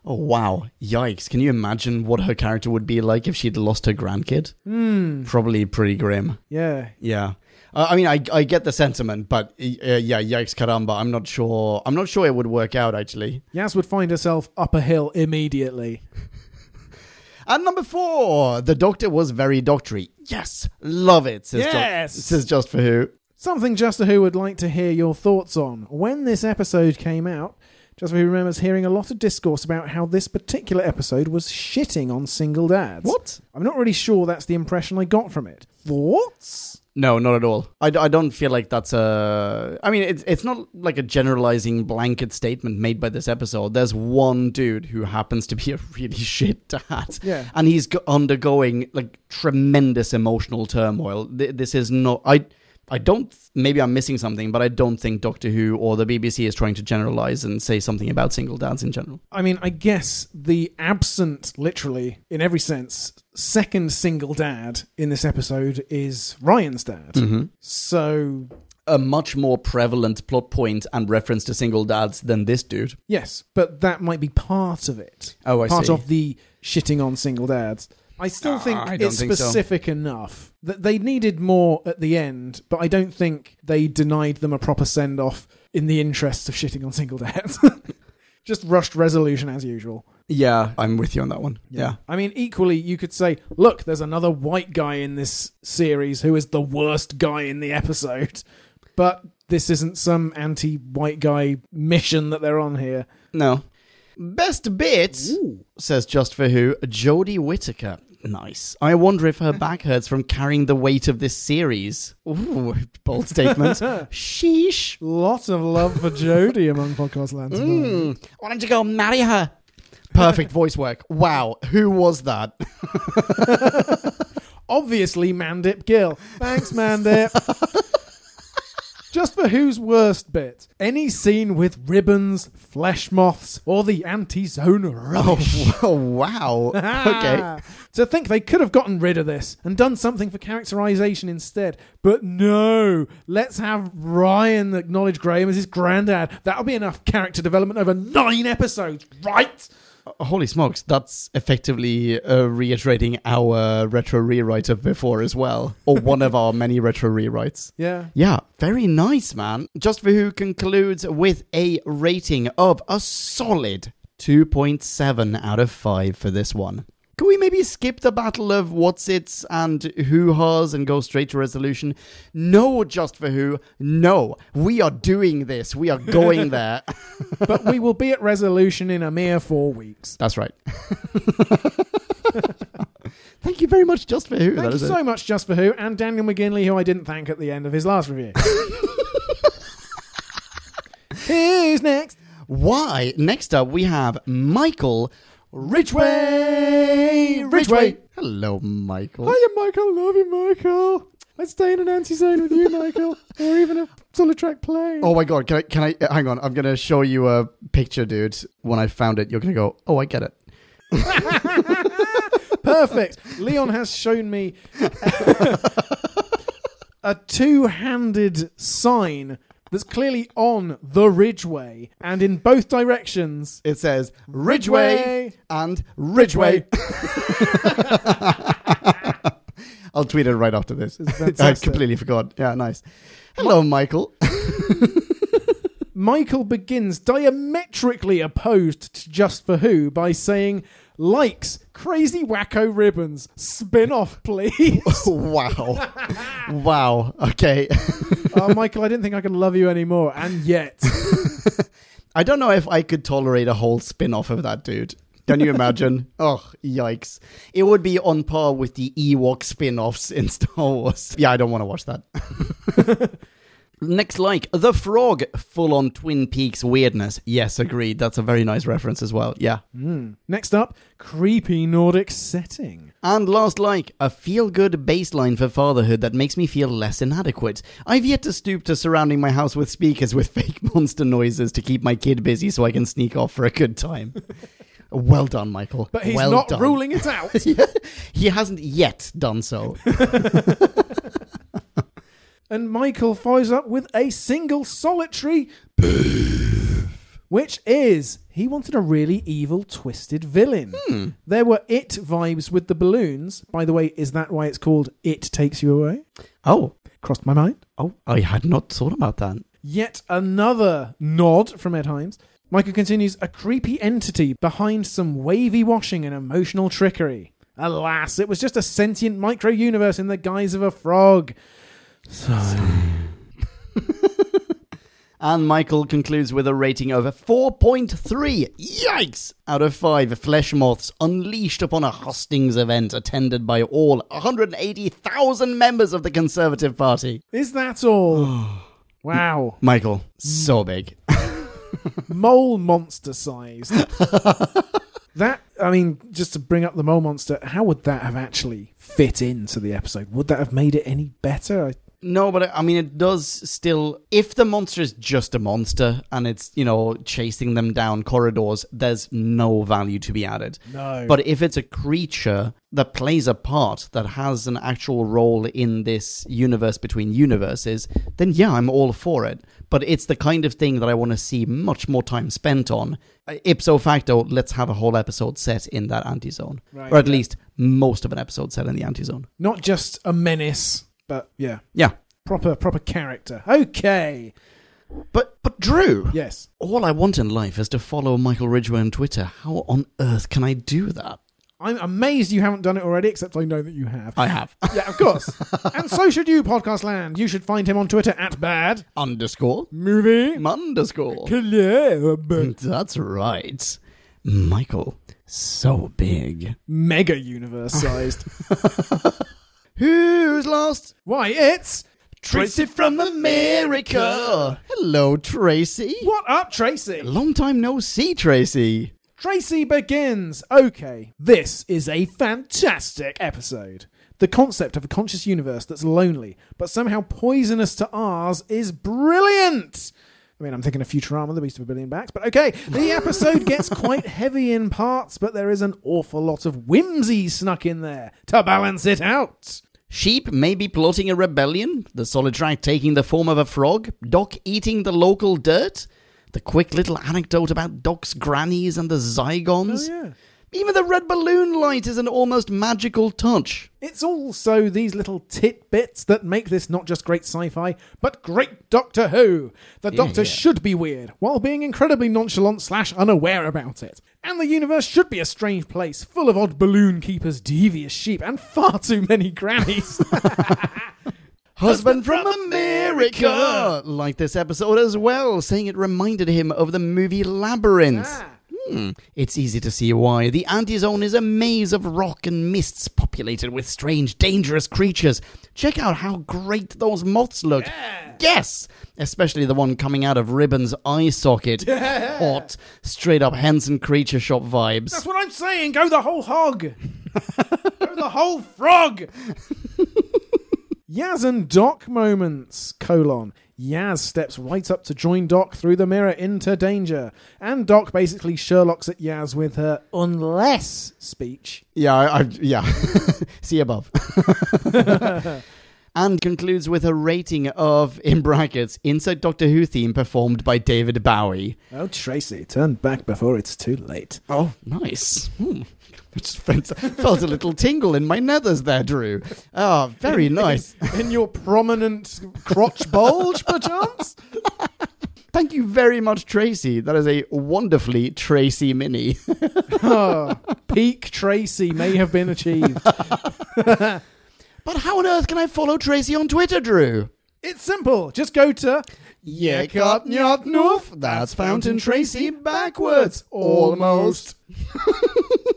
Oh, wow. Yikes. Can you imagine what her character would be like if she'd lost her grandkid? Hmm. Probably pretty grim. yeah. Yeah. Uh, I mean, I, I get the sentiment, but uh, yeah, yikes, caramba. I'm not sure. I'm not sure it would work out actually. Yaz would find herself up a hill immediately. And number four, the Doctor was very doctory. Yes, love it. Says Yes! Ju- says just for who. Something Just for Who would like to hear your thoughts on. When this episode came out, Just for Who remembers hearing a lot of discourse about how this particular episode was shitting on single dads. What? I'm not really sure that's the impression I got from it. Thoughts? No, not at all. I, I don't feel like that's a. I mean, it's it's not like a generalizing blanket statement made by this episode. There's one dude who happens to be a really shit dad, Yeah. and he's undergoing like tremendous emotional turmoil. This is not. I I don't. Maybe I'm missing something, but I don't think Doctor Who or the BBC is trying to generalize and say something about single dads in general. I mean, I guess the absent, literally, in every sense, second single dad in this episode is Ryan's dad. Mm-hmm. So, A much more prevalent plot point and reference to single dads than this dude. yes, but that might be part of it. Oh, I part see. of the shitting on single dads. I still think I it's think so. specific enough that they needed more at the end, but I don't think they denied them a proper send off in the interests of shitting on single dads. Just rushed resolution as usual. Yeah, I'm with you on that one. yeah. I mean, equally, you could say, look, there's another white guy in this series who is the worst guy in the episode. But this isn't some anti white guy mission that they're on here. No. Best bit, says Just For Who, Jodie Whittaker. Nice. I wonder if her back hurts from carrying the weight of this series. Ooh, bold statement. Sheesh. Lots of love for Jodie among podcast land. Mm. Why don't you go marry her? Perfect voice work. Wow. Who was that? Obviously, Mandip Gill. Thanks, Mandip. Just for whose worst bit? Any scene with ribbons, flesh moths, or the anti-zone rubbish. Oh, oh, wow. okay. To think they could have gotten rid of this and done something for characterization instead. But no, let's have Ryan acknowledge Graham as his granddad. That'll be enough character development over nine episodes, right? Holy smokes. That's effectively uh, reiterating our retro rewrite of before as well. Or one of our many retro rewrites. Yeah. Yeah, very nice, man. Just for Who concludes with a rating of a solid 2.7 out of 5 for this one. Can we maybe skip the battle of what's its and who has and go straight to resolution? No, Just for Who. No, we are doing this. We are going there. But we will be at resolution in a mere four weeks. That's right. Thank you very much, Just for Who. Thank you so much, Just for Who, and Daniel McGinley, who I didn't thank at the end of his last review. Who's next? Why? Next up, we have Michael Ridgway. Ridgway. Hello, Michael. Hiya, Michael. Love you, Michael. I'd stay in an anti-zone with you, Michael, or even a Solitract plane. Oh my god! Can I? Can I? uh, Hang on. I'm gonna show you a picture, dude. When I found it, you're gonna go, "Oh, I get it." Perfect. Leon has shown me a two-handed sign that's clearly on the Ridgeway and in both directions. It says Ridgeway, Ridgeway. and Ridgeway. I'll tweet it right after this. I fantastic. completely forgot. Yeah, nice. Hello, Michael. Michael begins diametrically opposed to Just for Who by saying, likes, crazy wacko ribbons, spin off, please. wow. wow. Okay. Oh, Michael, I didn't think I could love you anymore. And yet, I don't know if I could tolerate a whole spin off of that dude. Can you imagine? oh, yikes. It would be on par with the Ewok spin offs in Star Wars. Yeah, I don't want to watch that. Next like, The Frog, full on Twin Peaks weirdness. Yes, agreed. That's a very nice reference as well. Yeah. Hmm. next up, creepy Nordic setting. And last like, a feel good baseline for fatherhood that makes me feel less inadequate. I've yet to stoop to surrounding my house with speakers with fake monster noises to keep my kid busy so I can sneak off for a good time. well done, Michael. But he's well not done. ruling it out. He hasn't yet done so. And Michael follows up with a single solitary which is he wanted a really evil, twisted villain. Hmm. There were it vibes with the balloons. By the way, is that why it's called It Takes You Away? Oh, Crossed my mind. oh, I had not thought about that. Yet another nod from Ed Hime's. Michael continues a creepy entity behind some wavy washing and emotional trickery. Alas, it was just a sentient micro universe in the guise of a frog. And Michael concludes with a rating of 4.3. Yikes! Out of 5 flesh moths unleashed upon a hustings event attended by all 180,000 members of the Conservative Party. Is that all? wow. Michael, so mm. big. Mole monster sized. that, I mean, just to bring up the mole monster, how would that have actually fit into the episode? Would that have made it any better? I- No, but I mean, it does still. If the monster is just a monster and it's, you know, chasing them down corridors, there's no value to be added. No. But if it's a creature that plays a part, that has an actual role in this universe between universes, then yeah, I'm all for it. But it's the kind of thing that I want to see much more time spent on. Ipso facto, let's have a whole episode set in that anti zone. Right, or at yeah. least most of an episode set in the anti zone. Not just a menace, but yeah, Yeah. proper proper character. Okay. But, but Drew. Yes. All I want in life is to follow Michael Ridgway on Twitter. How on earth can I do that? I'm amazed you haven't done it already, except I know that you have. I have. yeah, of course. and so should you, Podcast Land. You should find him on Twitter at bad Underscore. movie Underscore. club. That's right. Michael, so big. Mega universe sized. Who's lost? Why, it's Tracy from America. Hello, Tracy. What Up Tracy? Long time no see, Tracy. Tracy begins. Okay, this is a fantastic episode. The concept of a conscious universe that's lonely, but somehow poisonous to ours, is brilliant. I mean, I'm thinking of Futurama, The Beast of a Billion Backs, but okay. The episode gets quite heavy in parts, but there is an awful lot of whimsy snuck in there to balance it out. Sheep may be plotting a rebellion, the Solitract taking the form of a frog, Doc eating the local dirt, the quick little anecdote about Doc's grannies and the oh, Zygons. Oh, yeah. Even the red balloon light is an almost magical touch. It's also these little tidbits that make this not just great sci fi, but great Doctor Who. The Doctor yeah. should be weird, while being incredibly nonchalant slash unaware about it. And the universe should be a strange place, full of odd balloon keepers, devious sheep, and far too many grannies. Husband from America! Like this episode as well, saying it reminded him of the movie Labyrinth. Ah. Hmm, it's easy to see why. The anti-zone is a maze of rock and mists populated with strange, dangerous creatures. Check out how great those moths look. Yes! Especially the one coming out of Ribbon's eye socket. Hot, straight up Henson Creature Shop vibes. That's what I'm saying. Go the whole hog. Go the whole frog. Yaz and Doc moments, colon. Yaz steps right up to join Doc through the mirror into danger. And Doc basically Sherlock's at Yaz with her unless speech. Yeah, I, I yeah. See above. and concludes with a rating of, in brackets, insert Doctor Who theme performed by David Bowie. Oh, Tracy, turn back before it's too late. Oh, nice. Hmm. I just felt, felt a little tingle in my nethers there, Drew. Oh, very nice. In your prominent crotch bulge, perchance? Thank you very much, Tracy. That is a wonderfully Tracy mini. Oh, ah, peak Tracy may have been achieved. but how on earth can I follow Tracy on Twitter, Drew? It's simple. Just go to Yekat Nyat Noof. That's Fountain Tracy backwards. Almost.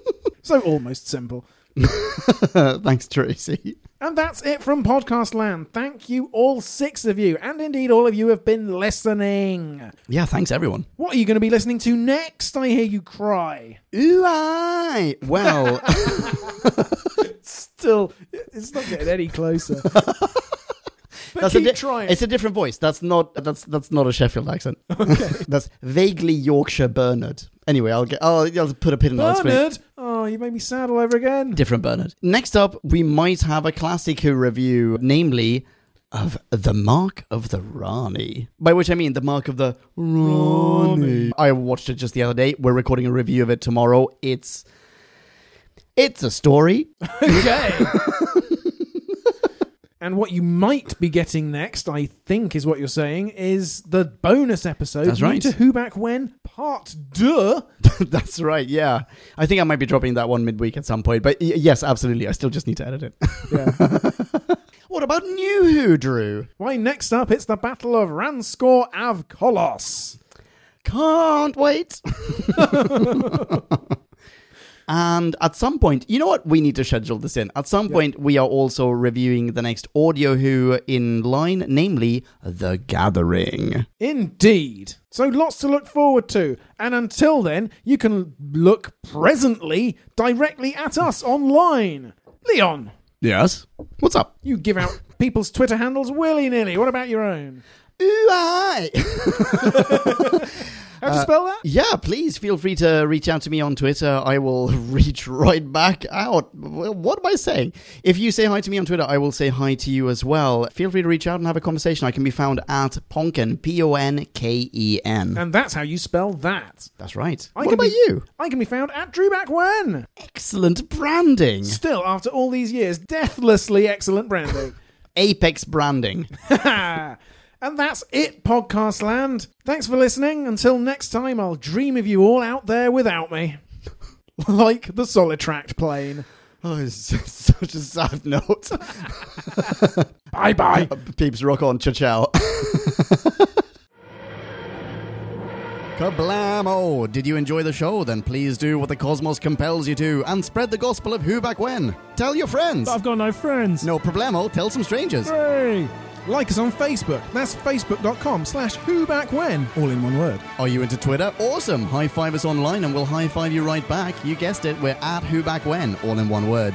so almost simple. Thanks, Tracy. And that's it from Podcast Land. Thank you, all six of you, and indeed all of you have been listening. Yeah, thanks, everyone. What are you going to be listening to next? I hear you cry. Ooh, aye. Well, Still, it's not getting any closer. But that's keep a di- trying. It's a different voice. That's not that's that's not a Sheffield accent. Okay. that's vaguely Yorkshire Bernard. Anyway, I'll get I'll, I'll put a pin in. Bernard. Oh, you made me sad all over again. Different Bernard. Next up, we might have a classic Who review, namely of the Mark of the Rani. By which I mean the Mark of the Rani. I watched it just the other day. We're recording a review of it tomorrow. It's it's a story. Okay. And what you might be getting next, I think, is what you're saying, is the bonus episode. That's right. To Who Back When Part Deux. That's right. Yeah, I think I might be dropping that one midweek at some point. But y- yes, absolutely. I still just need to edit it. Yeah. what about New Who, Drew? Why, next up, it's the Battle of Ranskoor Av Kolos. Can't wait. and at some point, you know what? We need to schedule this in. At some point, we are also reviewing the next Audio Who in line, namely The Gathering. Indeed. So lots to look forward to. And until then, you can look presently directly at us online. Leon, Yes. What's up? you give out people's Twitter handles willy nilly. What about your own? Ooh, aye. How do you uh, spell that? Yeah, please feel free to reach out to me on Twitter. I will reach right back out. What am I saying? If you say hi to me on Twitter, I will say hi to you as well. Feel free to reach out and have a conversation. I can be found at Ponken, P O N K E N. And that's how you spell that. That's right. I what can about be- you? I can be found at Drew Back When. Excellent branding. Still, after all these years, deathlessly excellent branding. Apex branding. and that's it, Podcast Land. Thanks for listening. Until next time, I'll dream of you all out there without me. like the Solitract plane. Oh, it's such a sad note. Bye bye. Peeps, rock on. Ciao, ciao. Kablamo! Did you enjoy the show? Then please do what the cosmos compels you to and spread the gospel of who back when. Tell your friends. I've got no friends. No problemo, tell some strangers. Hooray! Like us on Facebook. That's facebook.com slash who back when. All in one word. Are you into Twitter? Awesome! High five us online and we'll high five you right back. You guessed it, we're at who back when, all in one word.